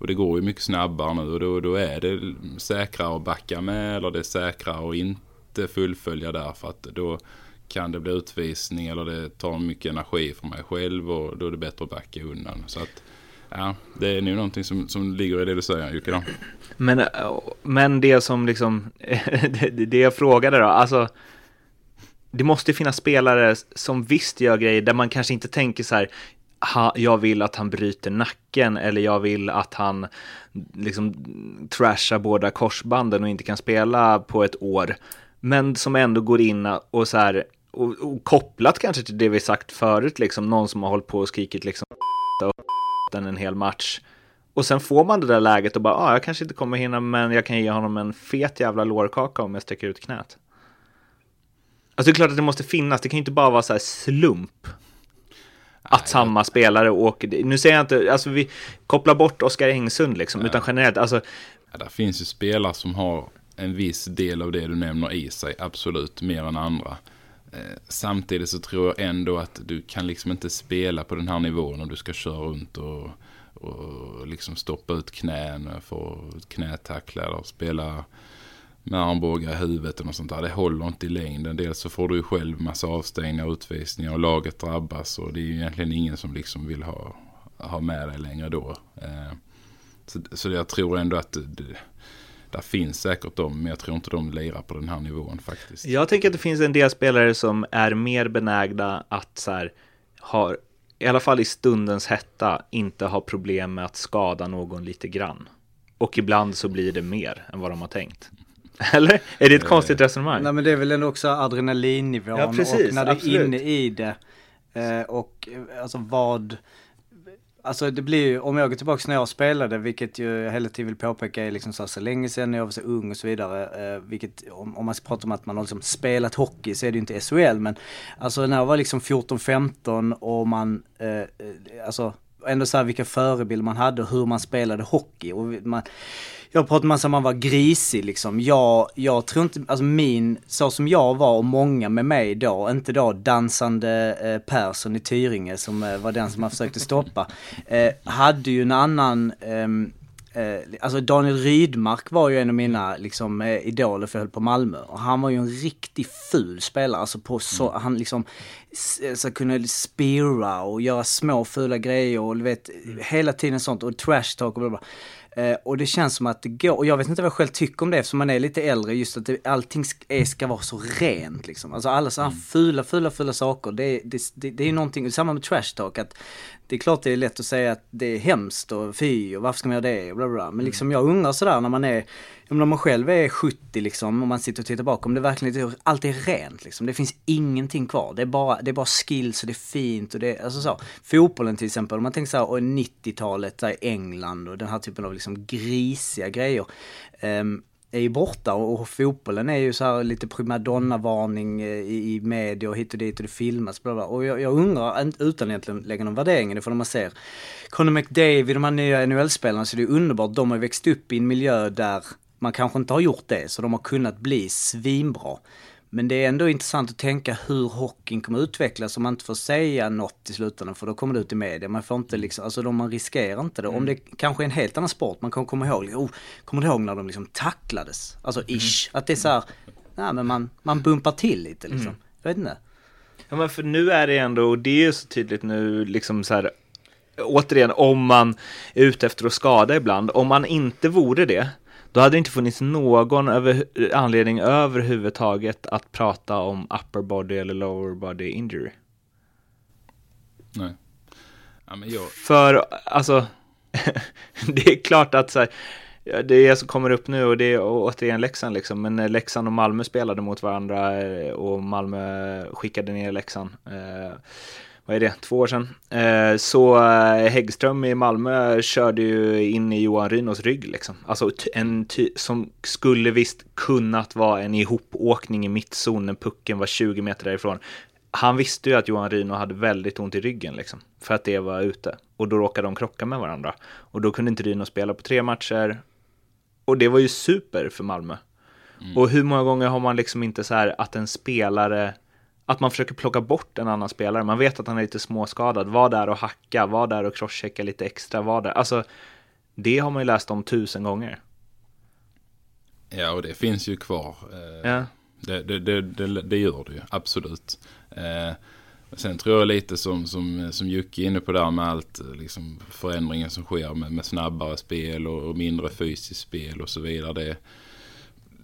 och det går ju mycket snabbare nu och då, då är det säkrare att backa med eller det är säkrare att inte fullfölja där för att då kan det bli utvisning eller det tar mycket energi för mig själv och då är det bättre att backa undan. Så att, ja, det är nog någonting som, som ligger i det du säger Jocke. Då. Men, men det som liksom, det, det jag frågade då, alltså det måste finnas spelare som visst gör grejer där man kanske inte tänker så här, ha, jag vill att han bryter nacken eller jag vill att han liksom trashar båda korsbanden och inte kan spela på ett år. Men som ändå går in och så här, och, och, kopplat kanske till det vi sagt förut, liksom någon som har hållit på och skrikit liksom den en hel match. Och sen får man det där läget och bara, ah, jag kanske inte kommer hinna, men jag kan ge honom en fet jävla lårkaka om jag sträcker ut knät. Alltså det är klart att det måste finnas, det kan ju inte bara vara så här slump. Att samma spelare åker, nu säger jag inte, alltså vi kopplar bort Oskar Engsund liksom, Nej. utan generellt, alltså. Ja, där finns ju spelare som har en viss del av det du nämner i sig, absolut, mer än andra. Eh, samtidigt så tror jag ändå att du kan liksom inte spela på den här nivån om du ska köra runt och, och liksom stoppa ut knän, få knätackla eller spela med armbågar i huvudet och något sånt där. Det håller inte i längden. Dels så får du ju själv massa avstängningar och utvisningar och laget drabbas och det är ju egentligen ingen som liksom vill ha, ha med dig längre då. Eh, så, så jag tror ändå att det, där finns säkert de, men jag tror inte de lirar på den här nivån faktiskt. Jag tänker att det finns en del spelare som är mer benägna att så här, har, i alla fall i stundens hetta, inte ha problem med att skada någon lite grann. Och ibland så blir det mer än vad de har tänkt. Eller? Är det ett konstigt resonemang? Nej men det är väl ändå också adrenalinnivån ja, precis, och när du är inne i det. Eh, och alltså vad Alltså det blir ju, om jag går tillbaka när jag spelade, vilket ju jag hela tiden vill påpeka är liksom så, så länge sedan när jag var så ung och så vidare. Eh, vilket, om, om man ska prata om att man har liksom spelat hockey så är det ju inte SHL men alltså när jag var liksom 14-15 och man, eh, eh, alltså ändå så här vilka förebilder man hade och hur man spelade hockey. Och man, jag pratade med att man var grisig liksom. Jag, jag tror inte, alltså min, så som jag var och många med mig då, inte då dansande eh, Persson i Tyringe som eh, var den som man försökte stoppa, eh, hade ju en annan ehm, Eh, alltså Daniel Rydmark var ju en av mina liksom, eh, idoler för jag höll på Malmö. Och han var ju en riktigt ful spelare. Alltså på så, mm. han liksom så kunde spira och göra små fula grejer och du vet, hela tiden sånt och trash talk och bla bla. Eh, och det känns som att det går, och jag vet inte vad jag själv tycker om det eftersom man är lite äldre, just att det, allting ska, ska vara så rent liksom. Alltså alla sådana mm. fula, fula, fula saker, det, det, det, det är ju någonting, samma med trash talk, att det är klart det är lätt att säga att det är hemskt och fy och varför ska man göra det och bla bla. Men mm. liksom jag undrar sådär när man är, om man själv är 70 liksom och man sitter och tittar bakom, det är verkligen, allt är rent liksom. Det finns ingenting kvar. Det är bara, det är bara skills och det är fint och det är, alltså så. Fotbollen till exempel, om man tänker såhär, och 90-talet, i England och den här typen av liksom grisiga grejer. Um, är ju borta och, fotbollen är ju så här lite primadonna-varning eh, i, i media och hit och dit och det filmas bla bla. Och jag, jag undrar, utan egentligen lägga någon värdering i det, för när man ser Conor McDavid, de här nya NHL-spelarna, så det är underbart. De har växt upp i en miljö där man kanske inte har gjort det, så de har kunnat bli svinbra. Men det är ändå intressant att tänka hur hockeyn kommer utvecklas om man inte får säga något i slutändan för då kommer det ut i media. Man får inte liksom, alltså då man riskerar inte det. Om det kanske är en helt annan sport, man kan komma ihåg, oh, kommer du ihåg när de liksom tacklades? Alltså ish, att det är så här, nej men man, man bumpar till lite liksom. Jag vet inte. Ja men för nu är det ändå, och det är så tydligt nu, liksom så här, återigen, om man är ute efter att skada ibland, om man inte vore det, då hade det inte funnits någon över, anledning överhuvudtaget att prata om upper body eller lower body injury. Nej. Ja, men jag, För, alltså, det är klart att så här, det är som kommer upp nu och det är återigen Leksand liksom, men Leksand och Malmö spelade mot varandra eh, och Malmö skickade ner Leksand. Vad är det, två år sedan. Eh, så eh, Häggström i Malmö körde ju in i Johan Rynos rygg liksom. Alltså en som skulle visst kunnat vara en ihopåkning i mittzon när pucken var 20 meter därifrån. Han visste ju att Johan Ryno hade väldigt ont i ryggen liksom, för att det var ute. Och då råkade de krocka med varandra. Och då kunde inte Ryno spela på tre matcher. Och det var ju super för Malmö. Och hur många gånger har man liksom inte så här att en spelare, att man försöker plocka bort en annan spelare. Man vet att han är lite småskadad, var där och hacka, var där och crosschecka lite extra, var där. Alltså, det har man ju läst om tusen gånger. ja, och det finns ju kvar. Eh, Ja. Det, det, det, det, det gör det ju, absolut. Eh, sen tror jag lite som, som, som Jocke är inne på där med allt, eh, liksom förändringen som sker med, med snabbare spel och, och mindre fysiskt spel och så vidare. Det,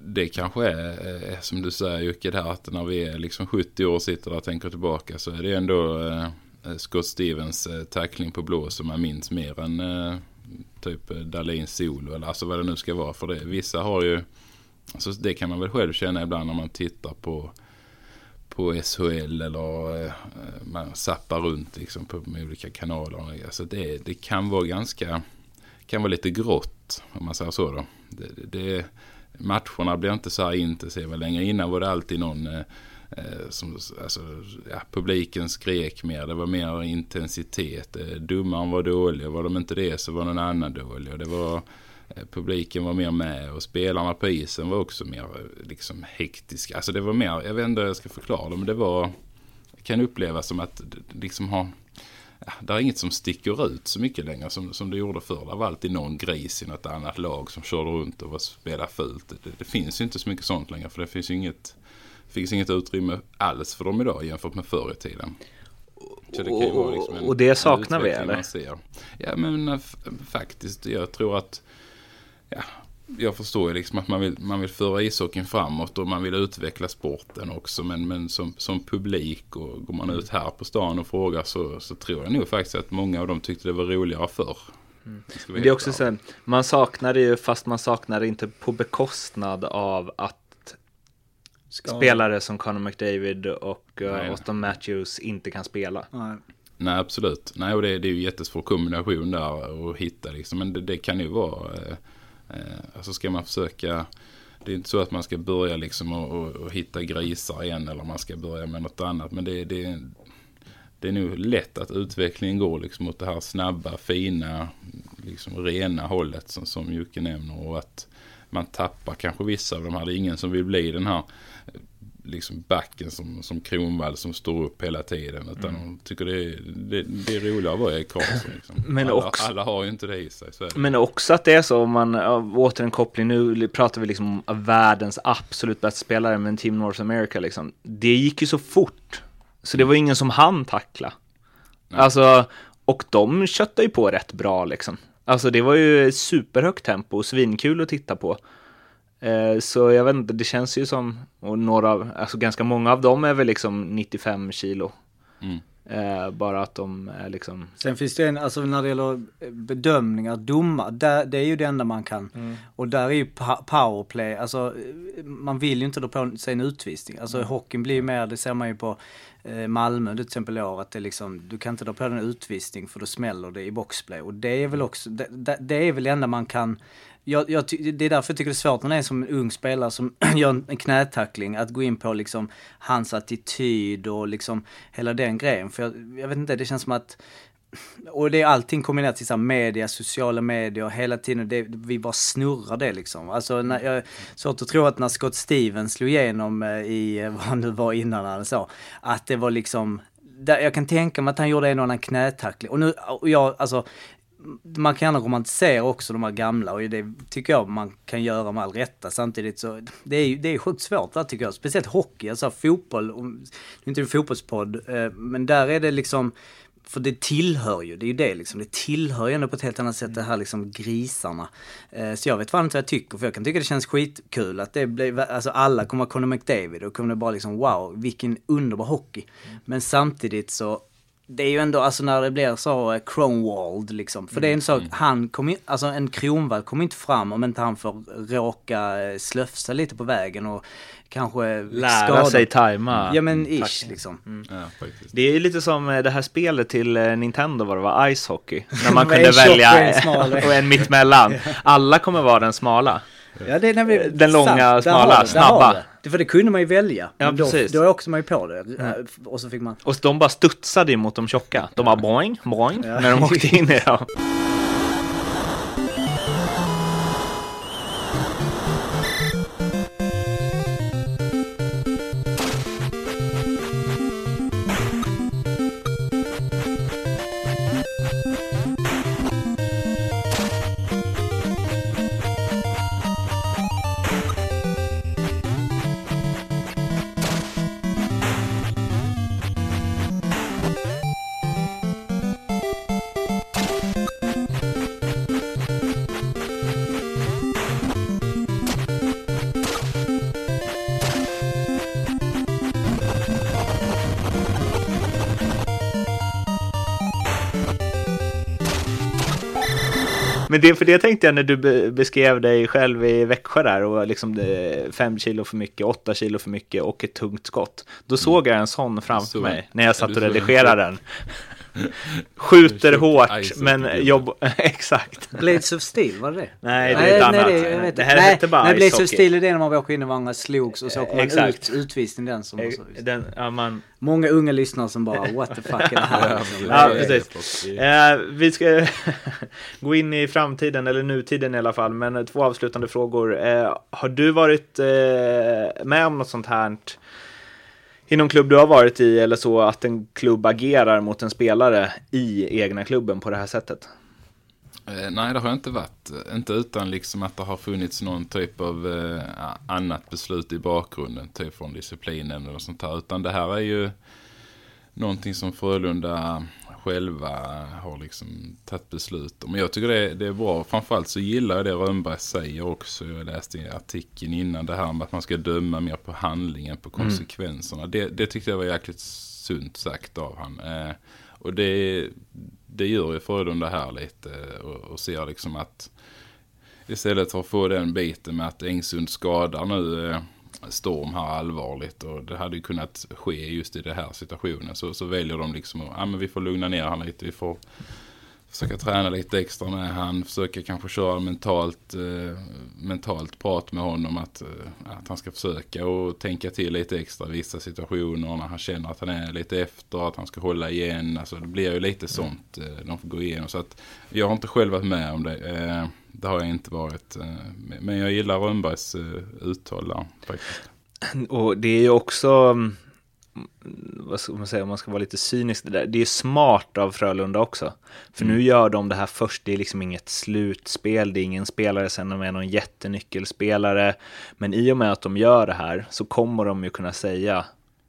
det kanske är, eh, som du säger Jocke, där att när vi är liksom 70 år och sitter där och tänker tillbaka så är det ändå eh, eh, Scott Stevens tackling på blå som man minns mer än typ Dahlins solo eller alltså vad det nu ska vara. För det, vissa har ju, alltså det kan man väl själv känna ibland när man tittar på på SHL eller man zappar runt liksom på de olika kanaler. Alltså det, det kan vara ganska, kan vara lite grått om man säger så då. Det, det, matcherna blir inte så här intensiva längre. Innan var det alltid någon eh, eh som, alltså, ja, publiken skrek mer. Det var mer intensitet. Eh, Domaren var dålig. Var de inte det så var någon annan dålig. Och det var, eh, publiken var mer med och spelarna på isen var också mer liksom hektiska. Alltså det var mer, jag vet inte hur jag ska förklara det, men det var, kan upplevas som att liksom ha det är inget som sticker ut så mycket längre som, som det gjorde förr. Det var alltid någon gris i något annat lag som körde runt och var spelade fult. Det, det finns ju inte så mycket sånt längre för det finns ju inget, finns inget utrymme alls för dem idag jämfört med förr i tiden. Så det kan vara liksom en- Och det saknar vi, eller? Ja men eh, faktiskt, jag tror att ja, jag förstår ju liksom att man vill, man vill föra ishockeyn framåt och man vill utveckla sporten också. Men, men som, som publik och går man ut här på stan och frågar så, så tror jag nog faktiskt att många av dem tyckte det var roligare förr. Ska vara Men det är också så här, man saknar det ju fast man saknar det inte på bekostnad av att spelare som Conor McDavid och uh. Austin Matthews inte kan spela. Nej. Nej, absolut. Nej, och det, det är ju jättesvår kombination där att hitta liksom. Men det, det kan ju vara, eh, eh, alltså ska man försöka, det är inte så att man ska börja liksom och, och, och hitta grisar igen eller man ska börja med något annat. Men det, det, det är nog lätt att utvecklingen går liksom mot det här snabba, fina, liksom rena hållet som, som Jocke nämner. Och att man tappar kanske vissa av de här. Det är ingen som vill bli den här liksom backen som, som Kronwall som står upp hela tiden. Utan de tycker det är, det, det är roligare att vara i Karlsson. Liksom. Men alla, också- alla har ju inte det i sig. Det. Men också att det är så, om man, åter en koppling, nu pratar vi liksom om världens absolut bästa spelare, men Team North America liksom. Det gick ju så fort, så det var ingen som hann tackla. Alltså, och de köttade ju på rätt bra liksom. Alltså det var ju superhögt tempo och svinkul att titta på. Eh, så jag vet inte, det känns ju som, och några, av- alltså ganska många av dem är väl liksom 95 kilo. Mm. Eh, bara att de är liksom, Sen finns det en, alltså när det gäller bedömningar, domar, där, det är ju det enda man kan. Och där är ju powerplay, alltså man vill ju inte dra på sig en utvisning. Alltså hockeyn blir ju mer, det ser man ju på eh, Malmö till exempel i år, att det liksom, du kan inte dra på dig en utvisning för då smäller det i boxplay. Och det är väl också, det, det, det är väl det enda man kan jag, jag, det är därför jag tycker det är svårt när det är som en ung spelare som gör en knätackling, att gå in på liksom hans attityd och liksom hela den grejen. För jag, jag vet inte, det känns som att och det är allting kombinerat till så media, sociala medier, hela tiden, det, vi bara snurrar det liksom. Alltså, när, jag svårt att tro att när Scott Stevens slog igenom eh, i, eh, vad han nu var innan eller så. att det var liksom, där, jag kan tänka mig att han gjorde en och annan knätackling. Och nu, och jag, alltså, man kan gärna romantisera också de här gamla och det tycker jag man kan göra med all rätta. Samtidigt så, det är ju det är sjukt svårt där tycker jag. Speciellt hockey, alltså fotboll, och- det är inte en fotbollspodd, eh, men där är det liksom, för det tillhör ju, det är ju det liksom, det tillhör ju ändå på ett helt annat sätt det här liksom grisarna. Eh, Så jag vet fan inte vad jag tycker, för jag kan tycka det känns skitkul att det blir, alltså alla kommer vara Conor McDavid och kommer bara liksom wow, vilken underbar hockey. Men samtidigt så, det är ju ändå, alltså när det blir så eh, Kronwald liksom. För det är en sak, han kommer ju- alltså en Kronwall kommer inte fram om inte han får råka eh, slöfsa lite på vägen och kanske Lära skada- sig tajma. Ja men ish liksom. Ja, faktiskt. Det är ju lite som eh, det här spelet till eh, Nintendo var det var Ice Hockey. När man kunde och välja en och en mittemellan. Alla kommer vara den smala. Ja, det är när vi, Den långa, smala, där snabba. det. Det för det kunde man ju välja. Ja, då, precis. Då åkte man ju på det. Eh, Och så fick man... Och de bara studsade mot de tjocka. De bara boing, boing, när de åkte in i dem. det, för det tänkte jag när du be, beskrev dig själv i Växjö där och liksom det, fem kilo för mycket, åtta kilo för mycket och ett tungt skott. Då såg jag en sån framför mig när jag satt och redigerade den. Skjuter hårt, men jobb... Exakt. Blades of Steel, var det det? Nej, det är ett annat. Nej, det, Det inte. här nej, hette bara nej, Blades of. Steel är det när man åker in i varandra, slogs och så åker man Exakt. ut, utvisning den som... Alltså, Den, ja, man, många unga lyssnare som bara, what the fuck är det här? Ja, precis. Eh, vi ska gå in i framtiden, eller nutiden i alla fall, men eh, två avslutande frågor. Eh, har du varit eh, med om något sånt här i någon klubb du har varit i, eller så att en klubb agerar mot en spelare i egna klubben på det här sättet? Eh, nej, det har jag inte varit. Inte utan liksom att det har funnits någon typ av eh, annat beslut i bakgrunden, typ från disciplinen eller sånt här. Utan det här är ju någonting som Frölunda själva har liksom tagit beslut om. Men jag tycker det det är bra. Framförallt så gillar jag det Rönnberg säger också. Jag läste i artikeln innan det här med att man ska döma mer på handlingen, på konsekvenserna. Det, det tyckte jag var jäkligt sunt sagt av han. Eh, och det, det gör ju Frölunda här lite och, och ser liksom att istället för att få den biten med att Engsund skadar nu eh, Storm här allvarligt och det hade ju kunnat ske just i den här situationen så, så väljer de liksom att ja, men vi får lugna ner han lite, vi får försöka träna lite extra med han, försöka kanske köra mentalt, eh, mentalt prat med honom att, eh, att han ska försöka och tänka till lite extra i vissa situationer när han känner att han är lite efter, att han ska hålla igen. Alltså det blir ju lite sånt eh, de får gå igenom. Så att jag har inte själv varit med om det. Eh, det har jag inte varit. Eh, men jag gillar Rönnbergs eh, uttal där faktiskt. Och det är ju också, mm, vad ska man säga, om man ska vara lite cynisk, det, där, det är smart av Frölunda också. För nu gör de det här först, det är liksom inget slutspel, det är ingen spelare sen de är någon jättenyckelspelare. Men i och med att de gör det här så kommer de ju kunna säga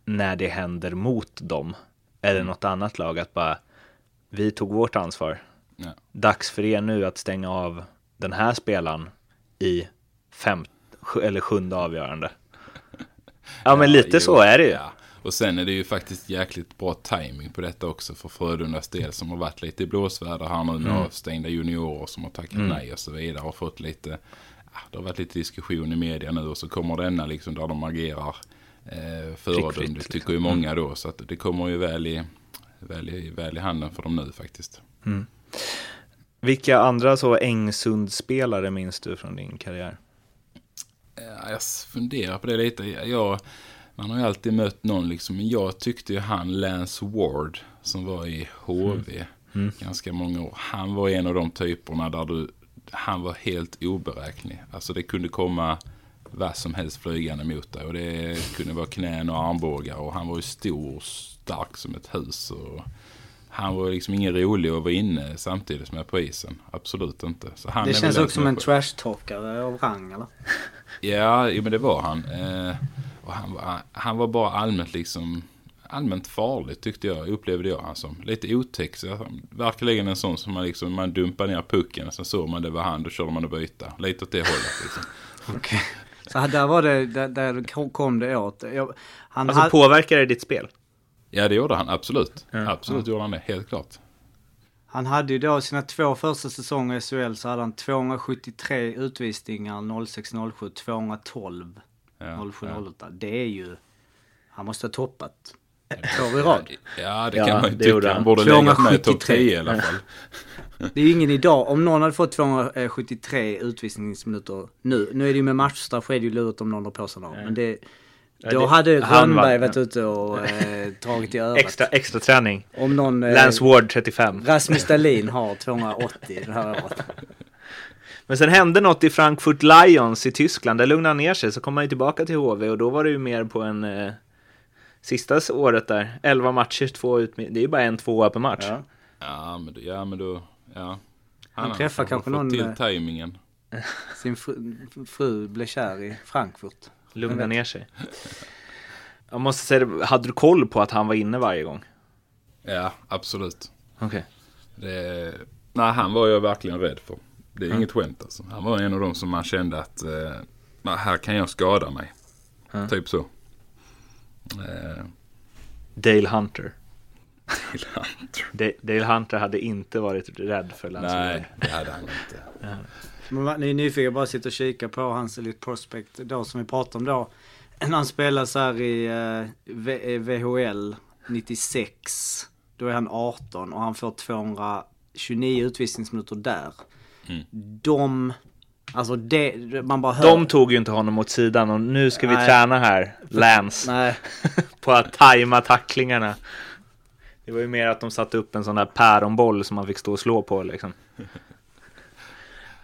när det händer mot dem, eller något annat lag, att bara vi tog vårt ansvar. Ja. Dags för er nu att stänga av den här spelaren i fem, eller sjunde avgörande. Ja, men lite jo, så är det ju. Ja. Och sen är det ju faktiskt jäkligt bra timing på detta också för Frölundas del som har varit lite i blåsväder här nu med avstängda juniorer som har tackat nej och så vidare och fått lite, ja, det har varit lite diskussion i media nu och så kommer denna liksom där de agerar eh, föredömligt liksom. tycker ju många då så att det kommer ju väl i, väl i, väl i handen för dem nu faktiskt. Vilka andra så Ängsund-spelare minns du från din karriär? Ja, jag funderar på det lite. Jag, man har ju alltid mött någon liksom. Men jag tyckte ju han Lance Ward som var i HV. ganska många år. Han var en av de typerna där du, han var helt oberäknelig. Alltså det kunde komma vad som helst flygande mot dig. Och det kunde vara knän och armbågar. Och han var ju stor och stark som ett hus. Och han var liksom ingen rolig att vara inne samtidigt som jag på isen. Absolut inte. Det känns också som en trash-talkare av rang eller? Ja, men det var han. Eh, och han, var, han var bara allmänt liksom allmänt farlig tyckte jag, upplevde jag han som. Lite otäck. Verkligen en sån som man liksom, man dumpar ner pucken och sen såg man det var han, då körde man och byta. Lite åt det hållet liksom. Okej. Så här, där var det, där, där kom det åt. Jag, han Alltså hade- påverkar det ditt spel? Ja, det gjorde han absolut. Ja. absolut gjorde han det, helt klart. Han hade ju då sina två första säsonger i SHL så hade han 273 utvisningar 06-07, 212 Ja, 07-08. Det är ju, han måste ha toppat två i rad. Ja, det Ja, kan man ju tycka. han. Borde legat med i topp 273. 10 i alla fall. Det är ju ingen idag, om någon hade fått 273 utvisningsminuter nu, nu är det ju med matchstraff är det ju lurigt om någon har på sig någon. Men det, Ja, då det- hade Rönnberg var- varit ute och eh, tagit i örat. Extra, extra träning. Om någon... Eh, Lance Ward 35. Rasmus Dahlin har 280 det här året. Men sen hände något i Frankfurt Lions i Tyskland. Där lugnade han ner sig. Så kom han ju tillbaka till HV och då var det ju mer på en... Eh, sista året där. 11 matcher, två ut. Det är ju bara en tvåa per match. Ja. Ja, men, då- ja, men då... Ja. Han träffar kanske någon, till eh, tajmingen. Sin fru, fru blev kär i Frankfurt. Lugna ner sig. Jag måste säga, hade du koll på att han var inne varje gång? Ja, absolut. Okej. Det, nej, han var jag verkligen rädd för. Det är Mm. inget skämt alltså. Han var en av dem som man kände att eh, "Nej, här kan jag skada mig. Mm. Typ så. Eh, Dale Hunter. till Hunter. Da- Dale Hunter hade inte varit rädd för Ward. Nej, det hade han inte. Men vad- ni är nyfikna, bara sitta och kika på hans Elite Prospect då som vi pratade om då. När han spelar så här i eh, VHL 96. Då är han 18 och han får 229 utvisningsminuter där. Mm. De, alltså det, man bara hör. De tog ju inte honom åt sidan och nu ska vi Nej. träna här, Lance, Nej, på att tajma tacklingarna. Det var ju mer att de satte upp en sån där päronboll som man fick stå och slå på liksom.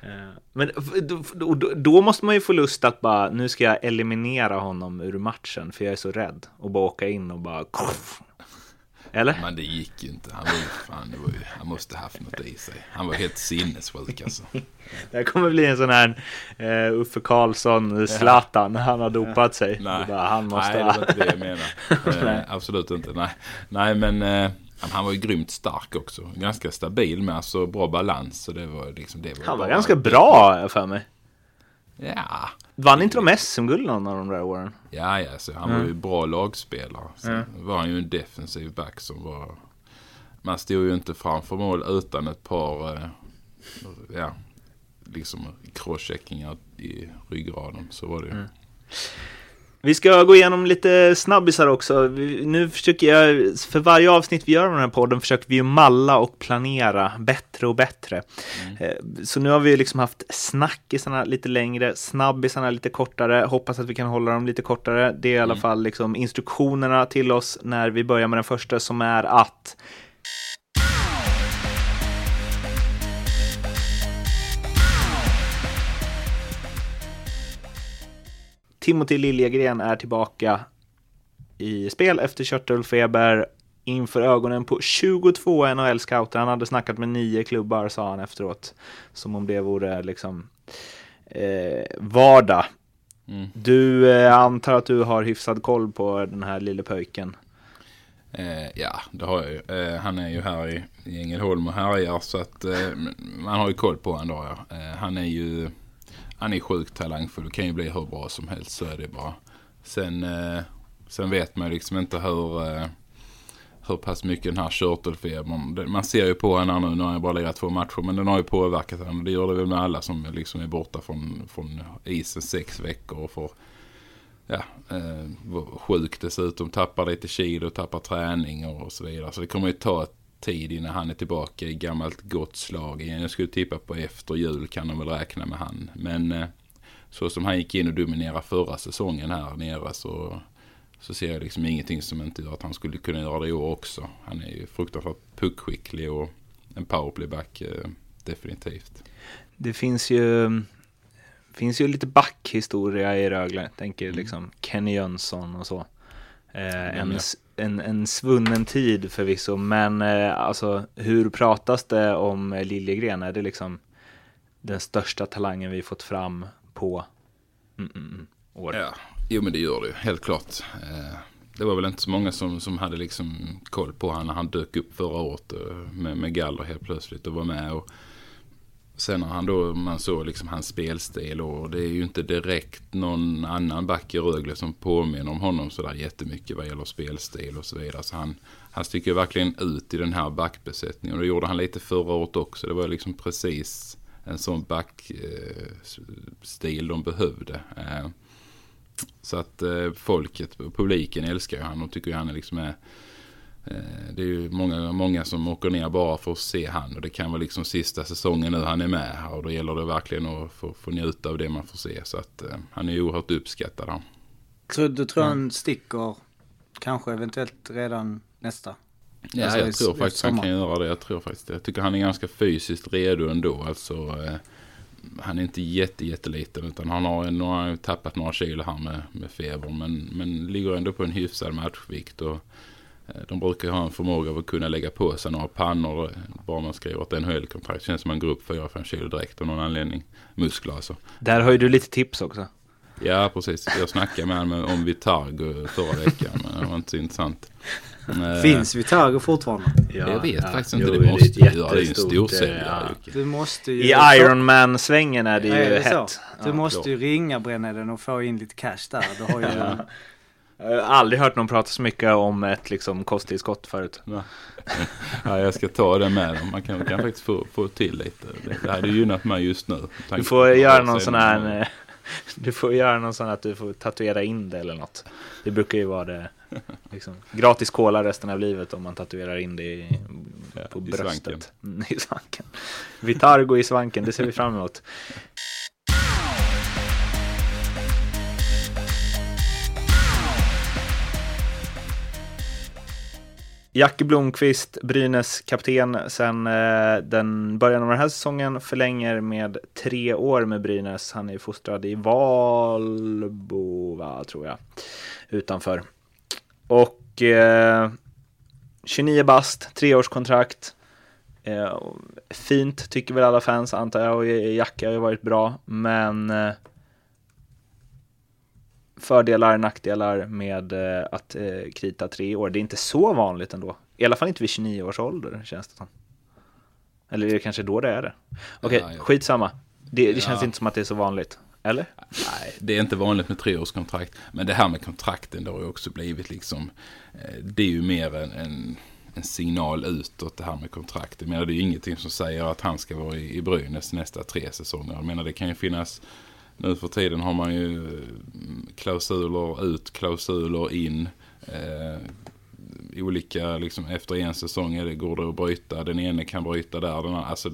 Eh, Men då, då, då måste man ju få lust att bara, nu ska jag eliminera honom ur matchen för jag är så rädd. Och bara åka in och bara... Eller? Men det gick ju inte. Han, var ju, fan, det var ju, han måste haft något i sig. Han var helt sinnessjuk alltså. Det här kommer bli en sån här uh, Uffe Karlsson, Zlatan, han har dopat sig. Nej, bara, han måste... Nej det var inte det jag menade. eh, absolut inte. Nej, Nej men eh, han var ju grymt stark också. Ganska stabil med alltså bra balans. Så det var liksom, det var han var ganska bra för mig. Ja, Vann inte de SM-guld någon av de där åren? ja, ja så han var ju bra lagspelare. Sen var han ju en defensiv back som var... Man stod ju inte framför mål utan ett par, eh, ja, liksom crosscheckingar i ryggraden. Så var det ju. Vi ska gå igenom lite snabbisar också. Nu försöker jag, för varje avsnitt vi gör av den här podden försöker vi ju malla och planera bättre och bättre. Eh, Så nu har vi liksom haft snackisarna lite längre, snabbisarna lite kortare. Hoppas att vi kan hålla dem lite kortare. Det är i alla fall liksom instruktionerna till oss när vi börjar med den första som är att Timothy Liljegren är tillbaka i spel efter körtelfeber inför ögonen på 22 NHL-scouter. Han hade snackat med nio klubbar sa han efteråt. Som om det vore liksom eh, vardag. Mm. Du eh, antar att du har hyfsad koll på den här lille pöjken. Eh, ja, det har jag ju. Eh, han är ju här i, i Ängelholm och härjar så att eh, man har ju koll på honom då ja. Eh, han är ju han är sjukt talangfull och kan ju bli hur bra som helst så är det bara. Sen, eh, sen vet man ju liksom inte hur, eh, hur pass mycket den här körtelfebern. Man ser ju på honom nu, nu har han bara lirat två matcher men den har ju påverkat honom. Det gör det väl med alla som liksom är borta från, från isen sex veckor och får ja, eh, sjuk dessutom, tappar lite kilo, tappar träning och så vidare. Så det kommer ju ta ett tid innan han är tillbaka i gammalt gott slag igen. Jag skulle tippa på efter jul kan de väl räkna med han. Men eh, så som han gick in och dominerade förra säsongen här nere så, så ser jag liksom ingenting som inte gör att han skulle kunna göra det i år också. Han är ju fruktansvärt puckskicklig och en powerplayback eh, definitivt. Det finns ju, finns ju lite backhistoria i Rögle. Tänker liksom Kenny Jönsson och så. Eh, en, ja en, en svunnen tid förvisso, men eh, alltså hur pratas det om Liljegren? Är det liksom den största talangen vi fått fram på mm, mm, mm år? Ja, jo men det gör det ju, helt klart. Eh, det var väl inte så många som, som hade liksom koll på honom när han dök upp förra året eh, med, med galler helt plötsligt och var med. Och sen när han då, man såg liksom hans spelstil och det är ju inte direkt någon annan back i Rögle som påminner om honom sådär jättemycket vad gäller spelstil och så vidare. Så han, han sticker ju verkligen ut i den här backbesättningen och det gjorde han lite förra året också. Det var liksom precis en sån backstil eh, de behövde. Eh, så att eh, folket, publiken älskar ju han och tycker ju han är liksom är, det är ju många, många som åker ner bara för att se han och det kan vara liksom sista säsongen nu han är med här och då gäller det verkligen att få, få njuta av det man får se. Så att eh, han är oerhört uppskattad han. Tror, du tror han sticker kanske eventuellt redan nästa? Ja, Alltså, i- jag tror faktiskt han sommar. kan göra det. Jag tror faktiskt det. Jag tycker han är ganska fysiskt redo ändå. Alltså, eh, han är inte jätte, jätteliten utan han har, har han ju tappat några kilo här med, med feber. Men, men ligger ändå på en hyfsad matchvikt. Och, eh, de brukar ju ha en förmåga av att kunna lägga på sig några pannor. eh, Bara man skriver ett NHL-kontrakt. Känns som man går upp 4-5 kilo direkt av någon anledning. Muskler alltså. Där har ju du lite tips också. Ja, precis. Jag snackade med honom om Vitargo förra veckan. Men det var inte så intressant. Eh, Finns Vitago fortfarande? jag vet faktiskt inte. Jo, det måste är ju ett göra. Det är ju en storsäljare. eh, Jocke. Du måste ju... I Ironman-svängen är det ju är det så? hett. Du Ja, måste ju ringa Brännheden och få in lite cash där. Du har ju... Jag har aldrig hört någon prata så mycket om ett liksom, kosttillskott förut. Ja, jag ska ta det med dem. Man kan, kan faktiskt få, få till lite. Det, hade gynnat mig just nu. Du får göra någon sån här... eh, Du får göra någon sån att du får tatuera in det eller något. Det brukar ju vara det. Liksom. Gratis cola resten av livet om man tatuerar in det i, Ja, på i bröstet. svanken. I svanken. Vitargo i svanken, det ser vi fram emot. Jackie Blomqvist, Brynäs kapten sen eh, den början av den här säsongen, förlänger med tre år med Brynäs. Han är fostrad i Valbo, va, tror jag, utanför. Och eh, 29 bast, treårskontrakt. Eh, fint tycker väl alla fans antar jag och Jackie har ju varit bra, men eh, fördelar, nackdelar med eh, att eh, krita tre år. Det är inte så vanligt ändå. I alla fall inte vid 29 års ålder känns det som. Eller är det kanske då det är det? Okej, Ja, jag- skitsamma. Det, det känns Ja. inte som att det är så vanligt. Eller? Nej, det är inte vanligt med treårskontrakt. Men det här med kontrakten det har ju också blivit liksom. eh, Det är ju mer en, en, en signal utåt det här med kontrakt. Jag menar det är ju ingenting som säger att han ska vara i, i Brynäs nästa tre säsonger. Jag menar det kan ju finnas. Nu för tiden har man ju eh, klausuler ut, klausuler in. Eh, olika, liksom efter en säsong är det, går det att bryta. Den ene kan bryta där, den andra. Alltså,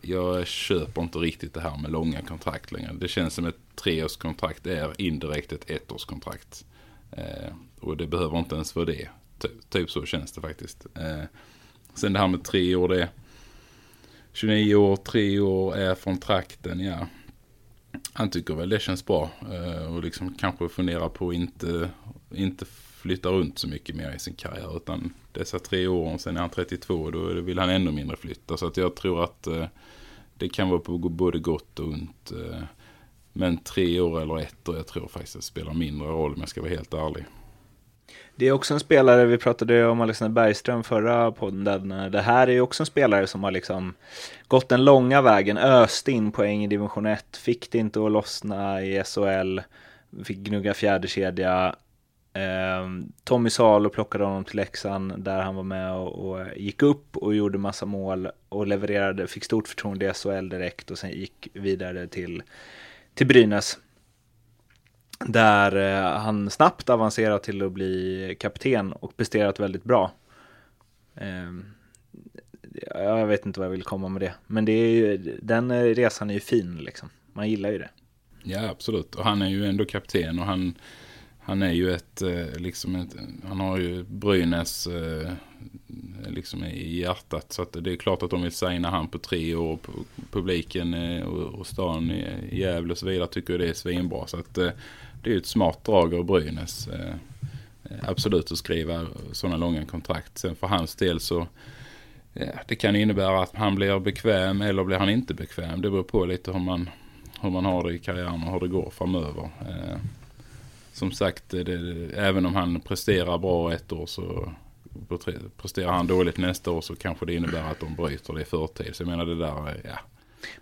jag köper inte riktigt det här med långa kontrakt längre. Det känns som ett treårskontrakt är indirekt ett ettårskontrakt. Eh, och det behöver inte ens vara det. Ty, typ så känns det faktiskt. Eh, sen det här med tre år, det 29 år, tre år är från trakten, ja. Han tycker väl det känns bra. Eh, och liksom kanske funderar på att inte, inte flytta runt så mycket mer i sin karriär. Utan dessa tre år, sen är han 32, då vill han ännu mindre flytta. Så att jag tror att eh, det kan vara på både gott och ont. Eh, men tre år eller ett år, jag tror faktiskt att det spelar mindre roll om jag ska vara helt ärlig. Det är också en spelare, vi pratade om Alexander Bergström förra podden. Det här är ju också en spelare som har liksom gått den långa vägen, öst in poäng i division 1, fick det inte att lossna i SHL, fick gnugga fjärdekedja. Ehm, Tommy Salo plockade honom till Leksand där han var med och, och gick upp och gjorde massa mål och levererade, fick stort förtroende i SHL direkt och sen gick vidare till, till Brynäs där eh, han snabbt avancerar till att bli kapten och presterat väldigt bra. Ehm, jag vet inte vad jag vill komma med det, men det är ju, den eh, resan är ju fin liksom. Man gillar ju det. Ja, absolut. Och han är ju ändå kapten och han, han är ju ett, eh, liksom ett, han har ju Brynäs liksom i hjärtat. Så att det är klart att de vill signa han på tre år. Publiken och stan i Gävle och så vidare tycker det är svinbra. Så att det är ju ett smart drag av Brynäs. Eh, absolut att skriva sådana långa kontrakt. Sen för hans del så ja, det kan innebära att han blir bekväm eller blir han inte bekväm. Det beror på lite hur man, hur man har det i karriären och hur det går framöver eh, som sagt, det, även om han presterar bra ett år så presterar han dåligt nästa år så kanske det innebär att de bryter det i förtid. Så jag menar det där, ja.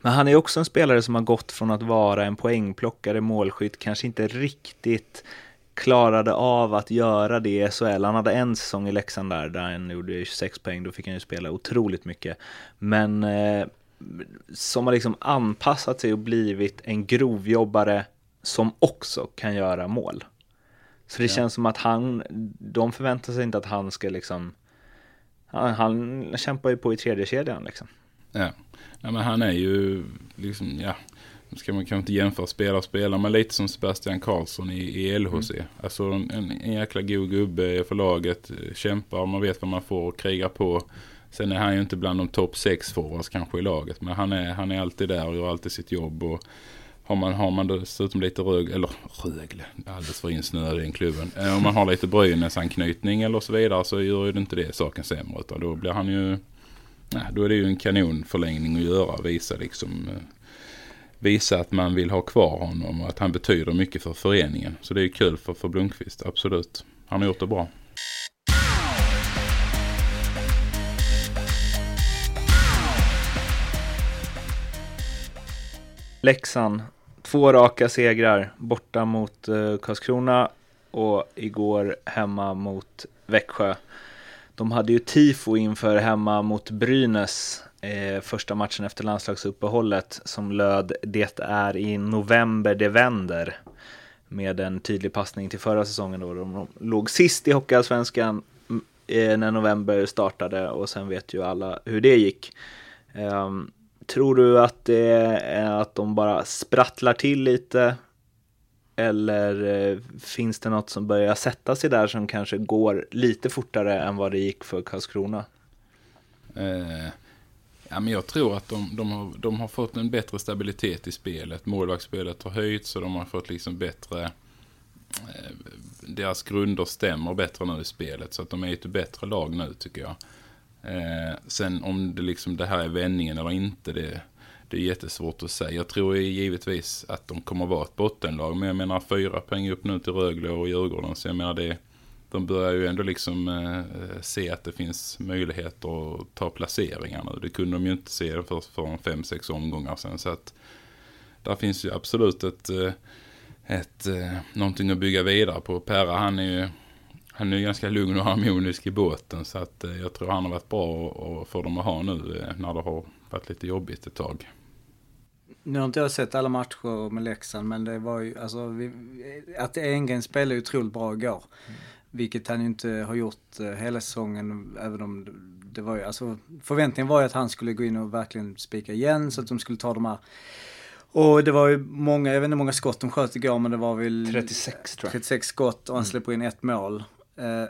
Men han är också en spelare som har gått från att vara en poängplockare, målskytt, kanske inte riktigt klarade av att göra det i SHL. Han hade en säsong i Leksand där, där han gjorde 26 poäng, då fick han ju spela otroligt mycket. Men eh, som har liksom anpassat sig och blivit en grovjobbare som också kan göra mål. Så det ja. känns som att han, de förväntar sig inte att han ska liksom, han, han kämpar ju på i tredje kedjan liksom. Ja. Ja, men han är ju liksom, ja, nu ska man kanske inte jämföra spelare och spelare, men lite som Sebastian Karlsson i, i LHC. Mm. Alltså en, en jäkla god gubbe för laget, kämpar, man vet vad man får och krigar på. Sen är han ju inte bland de topp sex forwards kanske i laget, men han är, han är alltid där och gör alltid sitt jobb. Och har man, har man dessutom lite Rögle, eller Rögle, alldeles för insnöad i den klubben. Eh, om man har lite Brynäs-anknytning eller så vidare så gör ju inte det saken sämre. Utan då blir han ju, nej, då är det ju en kanonförlängning att göra. Visa liksom, eh, visa att man vill ha kvar honom och att han betyder mycket för föreningen. Så det är kul för, för Blomqvist, absolut. Han har gjort det bra. Leksand Två raka segrar borta mot eh, Karlskrona och igår hemma mot Växjö. De hade ju tifo inför hemma mot Brynäs eh, första matchen efter landslagsuppehållet som löd Det är i november det vänder med en tydlig passning till förra säsongen då de låg sist i Hockeyallsvenskan eh, när november startade och sen vet ju alla hur det gick. Eh, Tror du att det är att de bara sprattlar till lite? Eller eh, finns det något som börjar sätta sig där som kanske går lite fortare än vad det gick för Karlskrona? Eh, ja, men jag tror att de, de, har, de har fått en bättre stabilitet i spelet. Målvaktsspelet har höjts och de har fått liksom bättre... Eh, deras grunder stämmer bättre nu i spelet. Så att de är ett bättre lag nu tycker jag. Eh, sen om det, liksom, det här är vändningen eller inte, det, det är jättesvårt att säga. Jag tror givetvis att de kommer att vara ett bottenlag. Men jag menar fyra poäng upp nu till Rögle och Djurgården. Så jag menar det, de börjar ju ändå liksom eh, se att det finns möjligheter att ta placeringar nu. Det kunde de ju inte se för, för fem, sex omgångar sen. Så att där finns ju absolut ett, eh, ett, eh, någonting att bygga vidare på. Perra han är ju han är ganska lugn och harmonisk i båten så att eh, jag tror han har varit bra att få dem att ha nu när det har varit lite jobbigt ett tag. Nu har inte jag sett alla matcher med Leksand men det var ju, alltså, vi, att Engren spelade otroligt bra igår. Mm. Vilket han ju inte har gjort eh, hela säsongen, även om det var ju, alltså förväntningen var ju att han skulle gå in och verkligen spika igen så att de skulle ta de här och det var ju många, jag vet inte hur många skott de sköt igår men det var väl 36 tror jag. 36 skott och han mm. släpper in ett mål. Eh,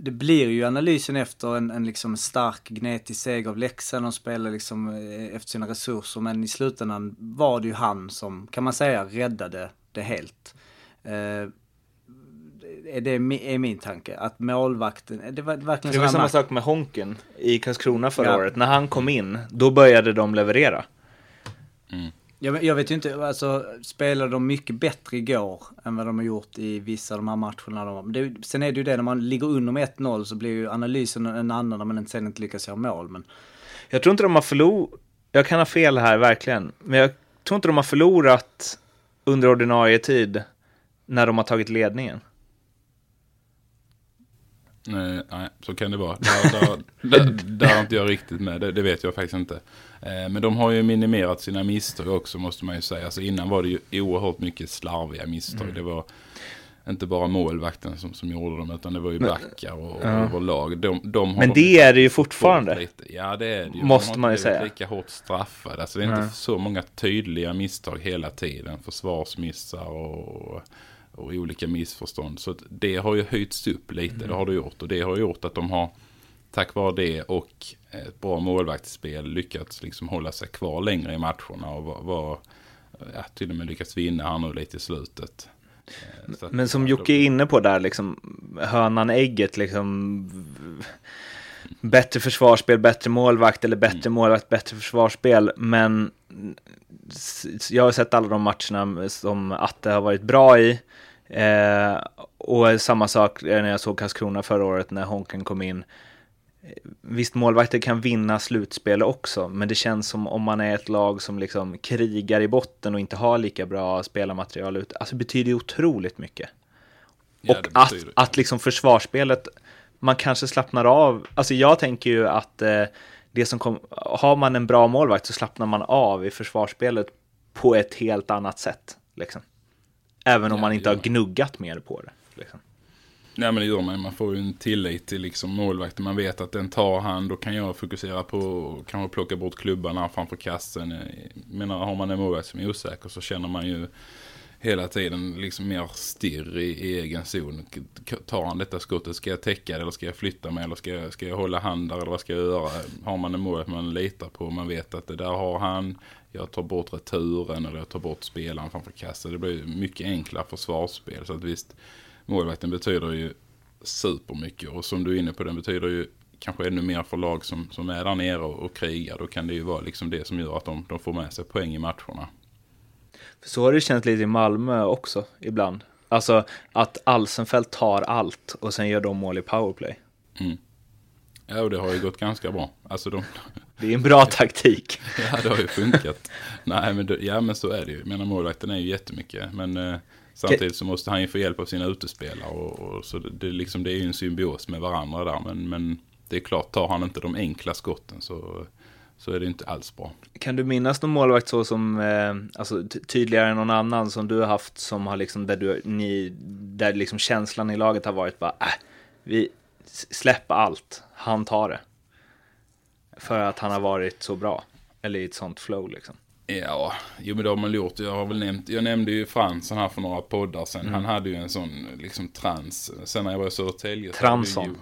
det blir ju analysen efter en, en liksom stark gnetig seger av Leksand. De spelar liksom eh, efter sina resurser. Men i slutändan var det ju han som, kan man säga, räddade det helt. Eh, det är min tanke. Att målvakten, det var verkligen Det var samma sak med Honken i Karlskrona förra ja. året. När han kom in, då började de leverera. Mm. Jag, jag, vet ju inte, alltså spelade de mycket bättre igår än vad de har gjort i vissa av de här matcherna. De, det, sen är det ju det, när man ligger under med 1-0 så blir ju analysen en annan när man sen inte lyckas göra mål. Men... Jag tror inte de har förlorat, jag kan ha fel här verkligen, men jag tror inte de har förlorat under ordinarie tid när de har tagit ledningen. Nej, nej, så kan det vara. Där, där, där, där har inte jag riktigt med, det, det, vet jag faktiskt inte. Eh, men de har ju minimerat sina misstag också måste man ju säga. Alltså innan var det ju oerhört mycket slarviga misstag. Mm. Det var inte bara målvakten som, som gjorde dem utan det var ju backar och, ja. överlag. De, de men det är det ju fortfarande. Lite. Ja det är det ju. Måste de man ju säga. lika hårt straffade. Alltså det är Nej. inte så många tydliga misstag hela tiden. Försvarsmissar och och olika missförstånd. Så det har ju höjts upp lite, det har det gjort. Och det har gjort att de har, tack vare det och ett bra målvaktsspel, lyckats liksom hålla sig kvar längre i matcherna och var, var ja, till och med lyckats vinna här nu lite i slutet. Eh, att- Men som Jocke är inne på där, liksom, hönan ägget, liksom, bättre försvarsspel, bättre målvakt eller bättre målvakt, bättre försvarsspel. Men jag har sett alla de matcherna som Atte har varit bra i. Eh, och samma sak när jag såg Karlskrona förra året när Honken kom in. Visst, målvakter kan vinna slutspel också, men det känns som om man är ett lag som liksom krigar i botten och inte har lika bra spelarmaterial ut. Alltså det betyder otroligt mycket. Ja, och att, att liksom försvarsspelet, man kanske slappnar av. Alltså jag tänker ju att eh, det som kom, har man en bra målvakt så slappnar man av i försvarsspelet på ett helt annat sätt. Liksom. Även om Ja, man inte gör har gnuggat mer på det. Liksom. Nej men det gör man. Man får ju en tillit till liksom målvakten. Man vet att den tar han. Då kan jag fokusera på att kanske plocka bort klubbarna framför kassen. Jag menar, har man en målvakt som är osäker så känner man ju hela tiden liksom mer stirr i, i egen zon. Tar han detta skottet? Ska jag täcka det eller ska jag flytta mig? Eller ska jag, ska jag hålla hand där eller vad ska jag göra? Har man en målvakt man litar på. Man vet att det där har han. Jag tar bort returen eller jag tar bort spelaren framför kassen. Det blir mycket enklare försvarsspel. Så att visst, målvakten betyder ju supermycket. Och som du är inne på, den betyder ju kanske ännu mer för lag som, som är där nere och, och krigar. Då kan det ju vara liksom det som gör att de, de får med sig poäng i matcherna. För så har det känts lite i Malmö också ibland. Alltså att Alsenfelt tar allt och sen gör de mål i powerplay. Ja, och det har ju gått ganska bra. Alltså de, Det är en bra taktik. ja, det har ju funkat. Nej, men det, ja, men så är det ju. Menar, målvakten är ju jättemycket. Men eh, samtidigt så måste han ju få hjälp av sina utespelare. Och, och, så det, det, liksom, det är ju en symbios med varandra där. Men, men det är klart, tar han inte de enkla skotten så, så är det inte alls bra. Kan du minnas någon målvakt så som, eh, alltså ty- tydligare än någon annan som du har haft som har liksom, där du, ni, där liksom känslan i laget har varit bara, äh, vi släpper allt, han tar det. För att han har varit så bra, eller i ett sånt flow liksom. Ja, jo men det har man gjort. Jag har väl nämnt, jag nämnde ju Fransson här för några poddar sen. Han hade ju en sån liksom trans. Sen när jag var i Södertälje. Transson. ju-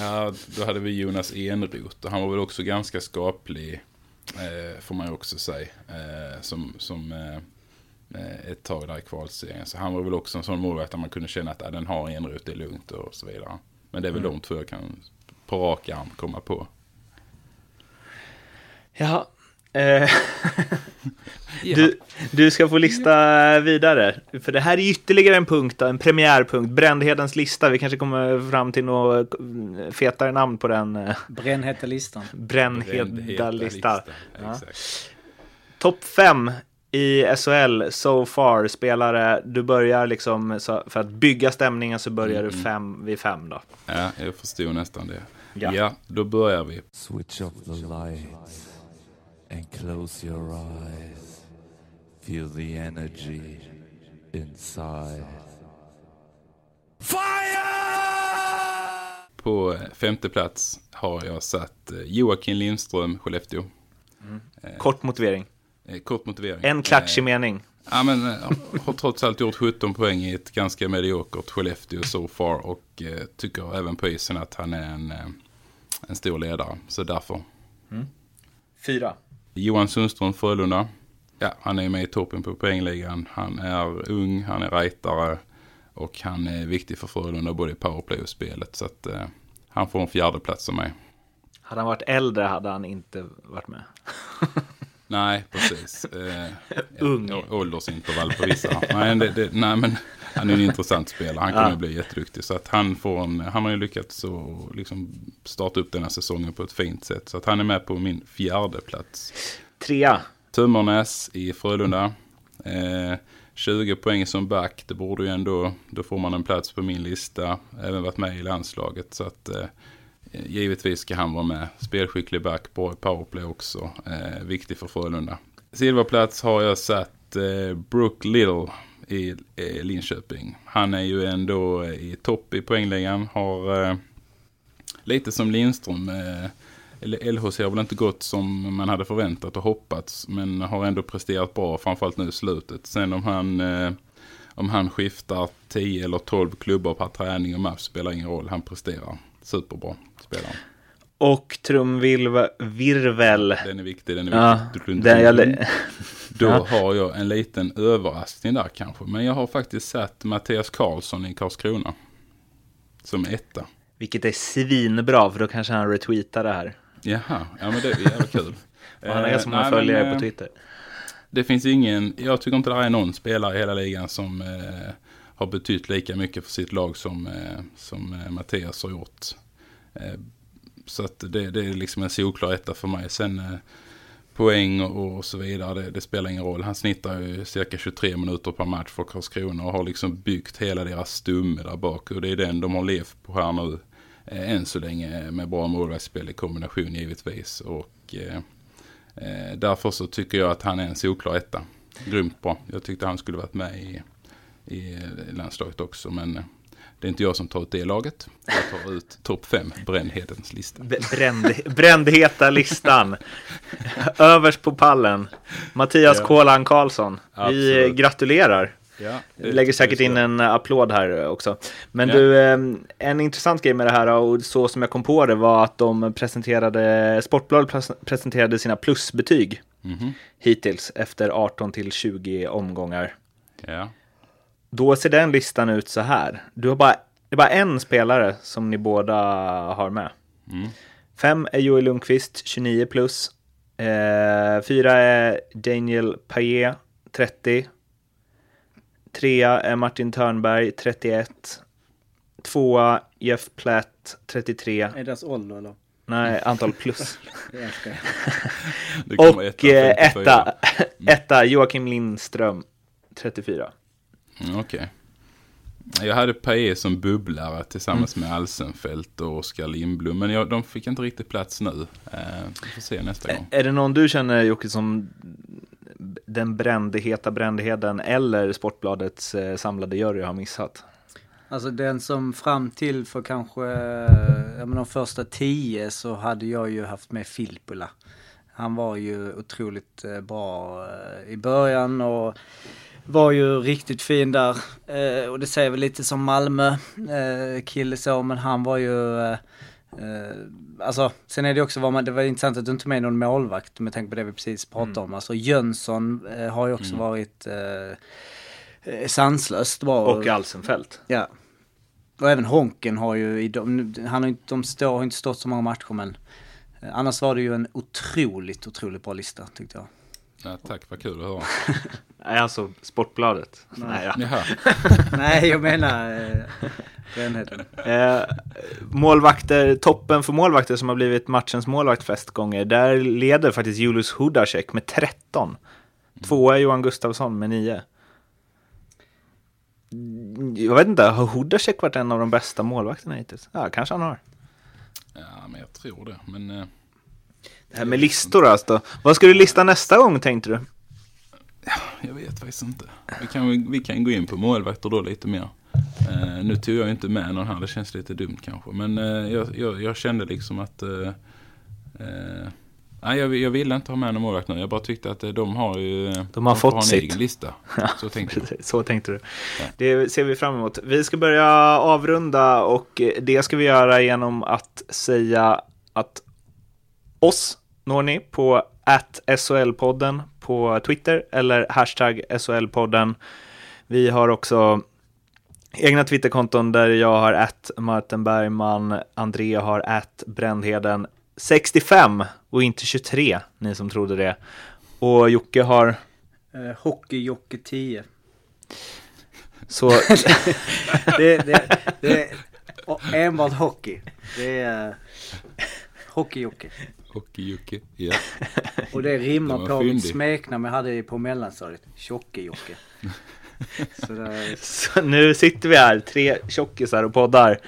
Ja, då hade vi Jonas Enroth och han var väl också ganska skaplig. Eh, får man ju också säga. Eh, som som eh, eh, ett tag där i kvalserien. Så han var väl också en sån målvakt där man kunde känna att ah, den har Enroth, det är lugnt och så vidare. Men det är väl de två jag kan på rak arm komma på. Ja. Eh, du, du ska få lista vidare. För det här är ytterligare en punkt, en premiärpunkt. Brändhedens lista. Vi kanske kommer fram till något fetare namn på den. eh, Brännheta listan. Brännheda lista. Ja. Topp fem i SHL so far spelare. Du börjar liksom, så för att bygga stämningen så börjar du fem vid fem då. Ja, jag förstod nästan det. Ja. ja då börjar vi. Switch off the lights and close your eyes. Feel the energy inside. På eh, femte plats har jag satt eh, Joakim Lindström, Skellefteå. Kort motivering. Eh, Kort motivering. En klatschig Eh, mening. Ja, men har trots allt gjort 17 poäng i ett ganska mediokert Skellefteå so far. Och tycker även på isen att han är en, en stor ledare. Så därför. Fyra. Johan Sundström, Frölunda. Ja, han är med i toppen på poängligan. Han är ung, han är rightare. Och han är viktig för Frölunda både i powerplay och spelet. Så att eh, han får en fjärde plats av mig. Hade han varit äldre hade han inte varit med. Nej, precis. Eh, Ung. Åldersintervall på vissa. nej, det, det, nej, men han är en intressant spelare. Han kommer att bli jätteduktig. Så att han, får en, han har ju lyckats liksom starta upp den här säsongen på ett fint sätt. Så att han är med på min fjärde plats. Trea. Tömmernes i Frölunda. Eh, 20 poäng som back. Det borde ju ändå, då får man en plats på min lista. Även varit med i landslaget. Så att eh, Eh, givetvis ska han vara med. Spelskicklig back, bra i powerplay också. Eh, viktig för Frölunda. Silverplats har jag satt eh, Brook Little i eh, Linköping. Han är ju ändå eh, i topp i poängligan. Har eh, lite som Lindström. Eh, eller LHC har väl inte gått som man hade förväntat och hoppats. Men har ändå presterat bra, framförallt nu i slutet. Sen om han, eh, om han skiftar 10 eller 12 klubbar per träning och match spelar ingen roll. Han presterar superbra, spelaren. Och trumvirvel. Den är viktig, den är Ja, viktig. den jag... Då Ja. har jag en liten överraskning där kanske. Men jag har faktiskt satt Mattias Karlsson i Karlskrona. Som etta. Vilket är svinbra, för då kanske han retweetar det här. Jaha, ja men det är jävla kul. Och han har Eh, ganska många följare eh, på Twitter. Det finns ingen, jag tycker inte det är någon spelare i hela ligan som eh, har betytt lika mycket för sitt lag som, eh, som eh, Mattias har gjort. Eh, så att det, det är liksom en solklar etta för mig. Sen poäng och, och så vidare, det, det spelar ingen roll. Han snittar ju cirka 23 minuter per match för Karlskrona och har liksom byggt hela deras stumme där bak. Och det är den de har levt på här nu. Än så länge med bra målvaktsspel i kombination givetvis. Och eh, därför så tycker jag att han är en solklar etta. Grymt bra. Jag tyckte han skulle varit med i, i eh, landslaget också. Men eh, det är inte jag som tar ut det laget. Jag tar ut topp fem, Brännhedens lista. Bränd, brändheta listan. Överst på pallen. Mattias Ja. Kålan Karlsson. Vi Absolut. gratulerar. Ja, Lägger säkert vi in en applåd här också. Men Ja. du, en intressant grej med det här och så som jag kom på det var att de presenterade, Sportbladet pres- presenterade sina plusbetyg Mhm. hittills efter 18 till 20 omgångar. Ja. Då ser den listan ut så här. Du har bara, det är bara en spelare som ni båda har med. Mm. Fem är Joel Lundqvist, 29 plus. Eh, fyra är Daniel Paillet, 30. Trea är Martin Törnberg, 31. Tvåa Jeff Platt, 33. Är det deras ålder eller? Nej, antal plus. Och etta, eh, 54. etta, etta Joakim Lindström, 34. Mm, Okej. Jag hade Paé som bubblare tillsammans med Alsenfelt och Oskar Lindblom. Men jag, de fick inte riktigt plats nu. Eh, vi får se nästa gång. Är det någon du känner Jocke som den brändheta brändheden eller Sportbladets eh, samlade jury har missat? Alltså den som fram till för kanske eh, ja, men de första tio så hade jag ju haft med Filppula. Han var ju otroligt eh, bra eh, i början och var ju riktigt fin där. Eh, och det säger väl lite som Malmö eh, kille så, men han var ju eh, eh, alltså, sen är det också vad man, det var intressant att du inte tog med någon målvakt med tanke på det vi precis pratade om. Alltså Jönsson eh, har ju också varit eh, sanslöst bra. Och Alsenfelt. Ja. Och även Honken har ju, i de, han har inte, de står, har inte stått så många matcher men annars var det ju en otroligt, otroligt bra lista tyckte jag. Ja, tack, vad kul att höra. Nej, alltså Sportbladet. Nej, ja. Jaha. Nej, jag menar eh, Brännheden. Eh, målvakter, toppen för målvakter som har blivit matchens målvakt flest gånger. Där leder faktiskt Julius Hudacek med 13. Tvåa är Johan Gustafsson med 9. Jag vet inte, har Hudacek varit en av de bästa målvakterna hittills? Ja, kanske han har. Ja, men jag tror det. Men eh, Det här med listor alltså. Vad ska du lista nästa gång tänkte du? Jag vet faktiskt inte. Vi kan, vi kan gå in på målvakter då lite mer. Eh, nu tog jag inte med någon här, det känns lite dumt kanske. Men eh, jag, jag, jag kände liksom att... Eh, eh, nej, jag, jag ville inte ha med någon målvakt nu. Jag bara tyckte att eh, de har ju... De har får fått ha en sitt. egen lista. Så tänkte så tänkte du. Det ser vi fram emot. Vi ska börja avrunda och det ska vi göra genom att säga att oss når ni på att SHL-podden på Twitter eller hashtag SHL-podden. Vi har också egna Twitterkonton där jag har att Martin Bergman, André har att Brändheden 65 och inte 23, ni som trodde det. Och Jocke har Eh, Hockey-Jocke 10. så Det, det, det enbart hockey. Det är Hockey-Jocke. Hockey-Jocke. Ja. Och det rimmar Det på mitt smeknamn jag hade på mellanstadiet. Tjocke-Jocke. Så det, Så nu sitter vi här, tre tjockisar och poddar.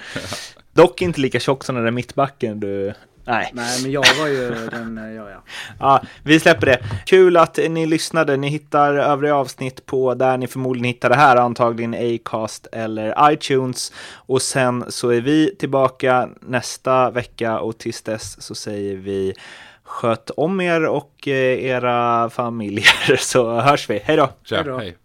Dock inte lika tjock som den där mittbacken du... Nej. nej men jag var ju den, eh, ja ja. Ja, vi släpper det. Kul att ni lyssnade. Ni hittar övriga avsnitt på där ni förmodligen hittar det här, antagligen Acast eller iTunes. Och sen så är vi tillbaka nästa vecka och tills dess så säger vi sköt om er och eh, era familjer så hörs vi. Hej då! Tja, Hej då.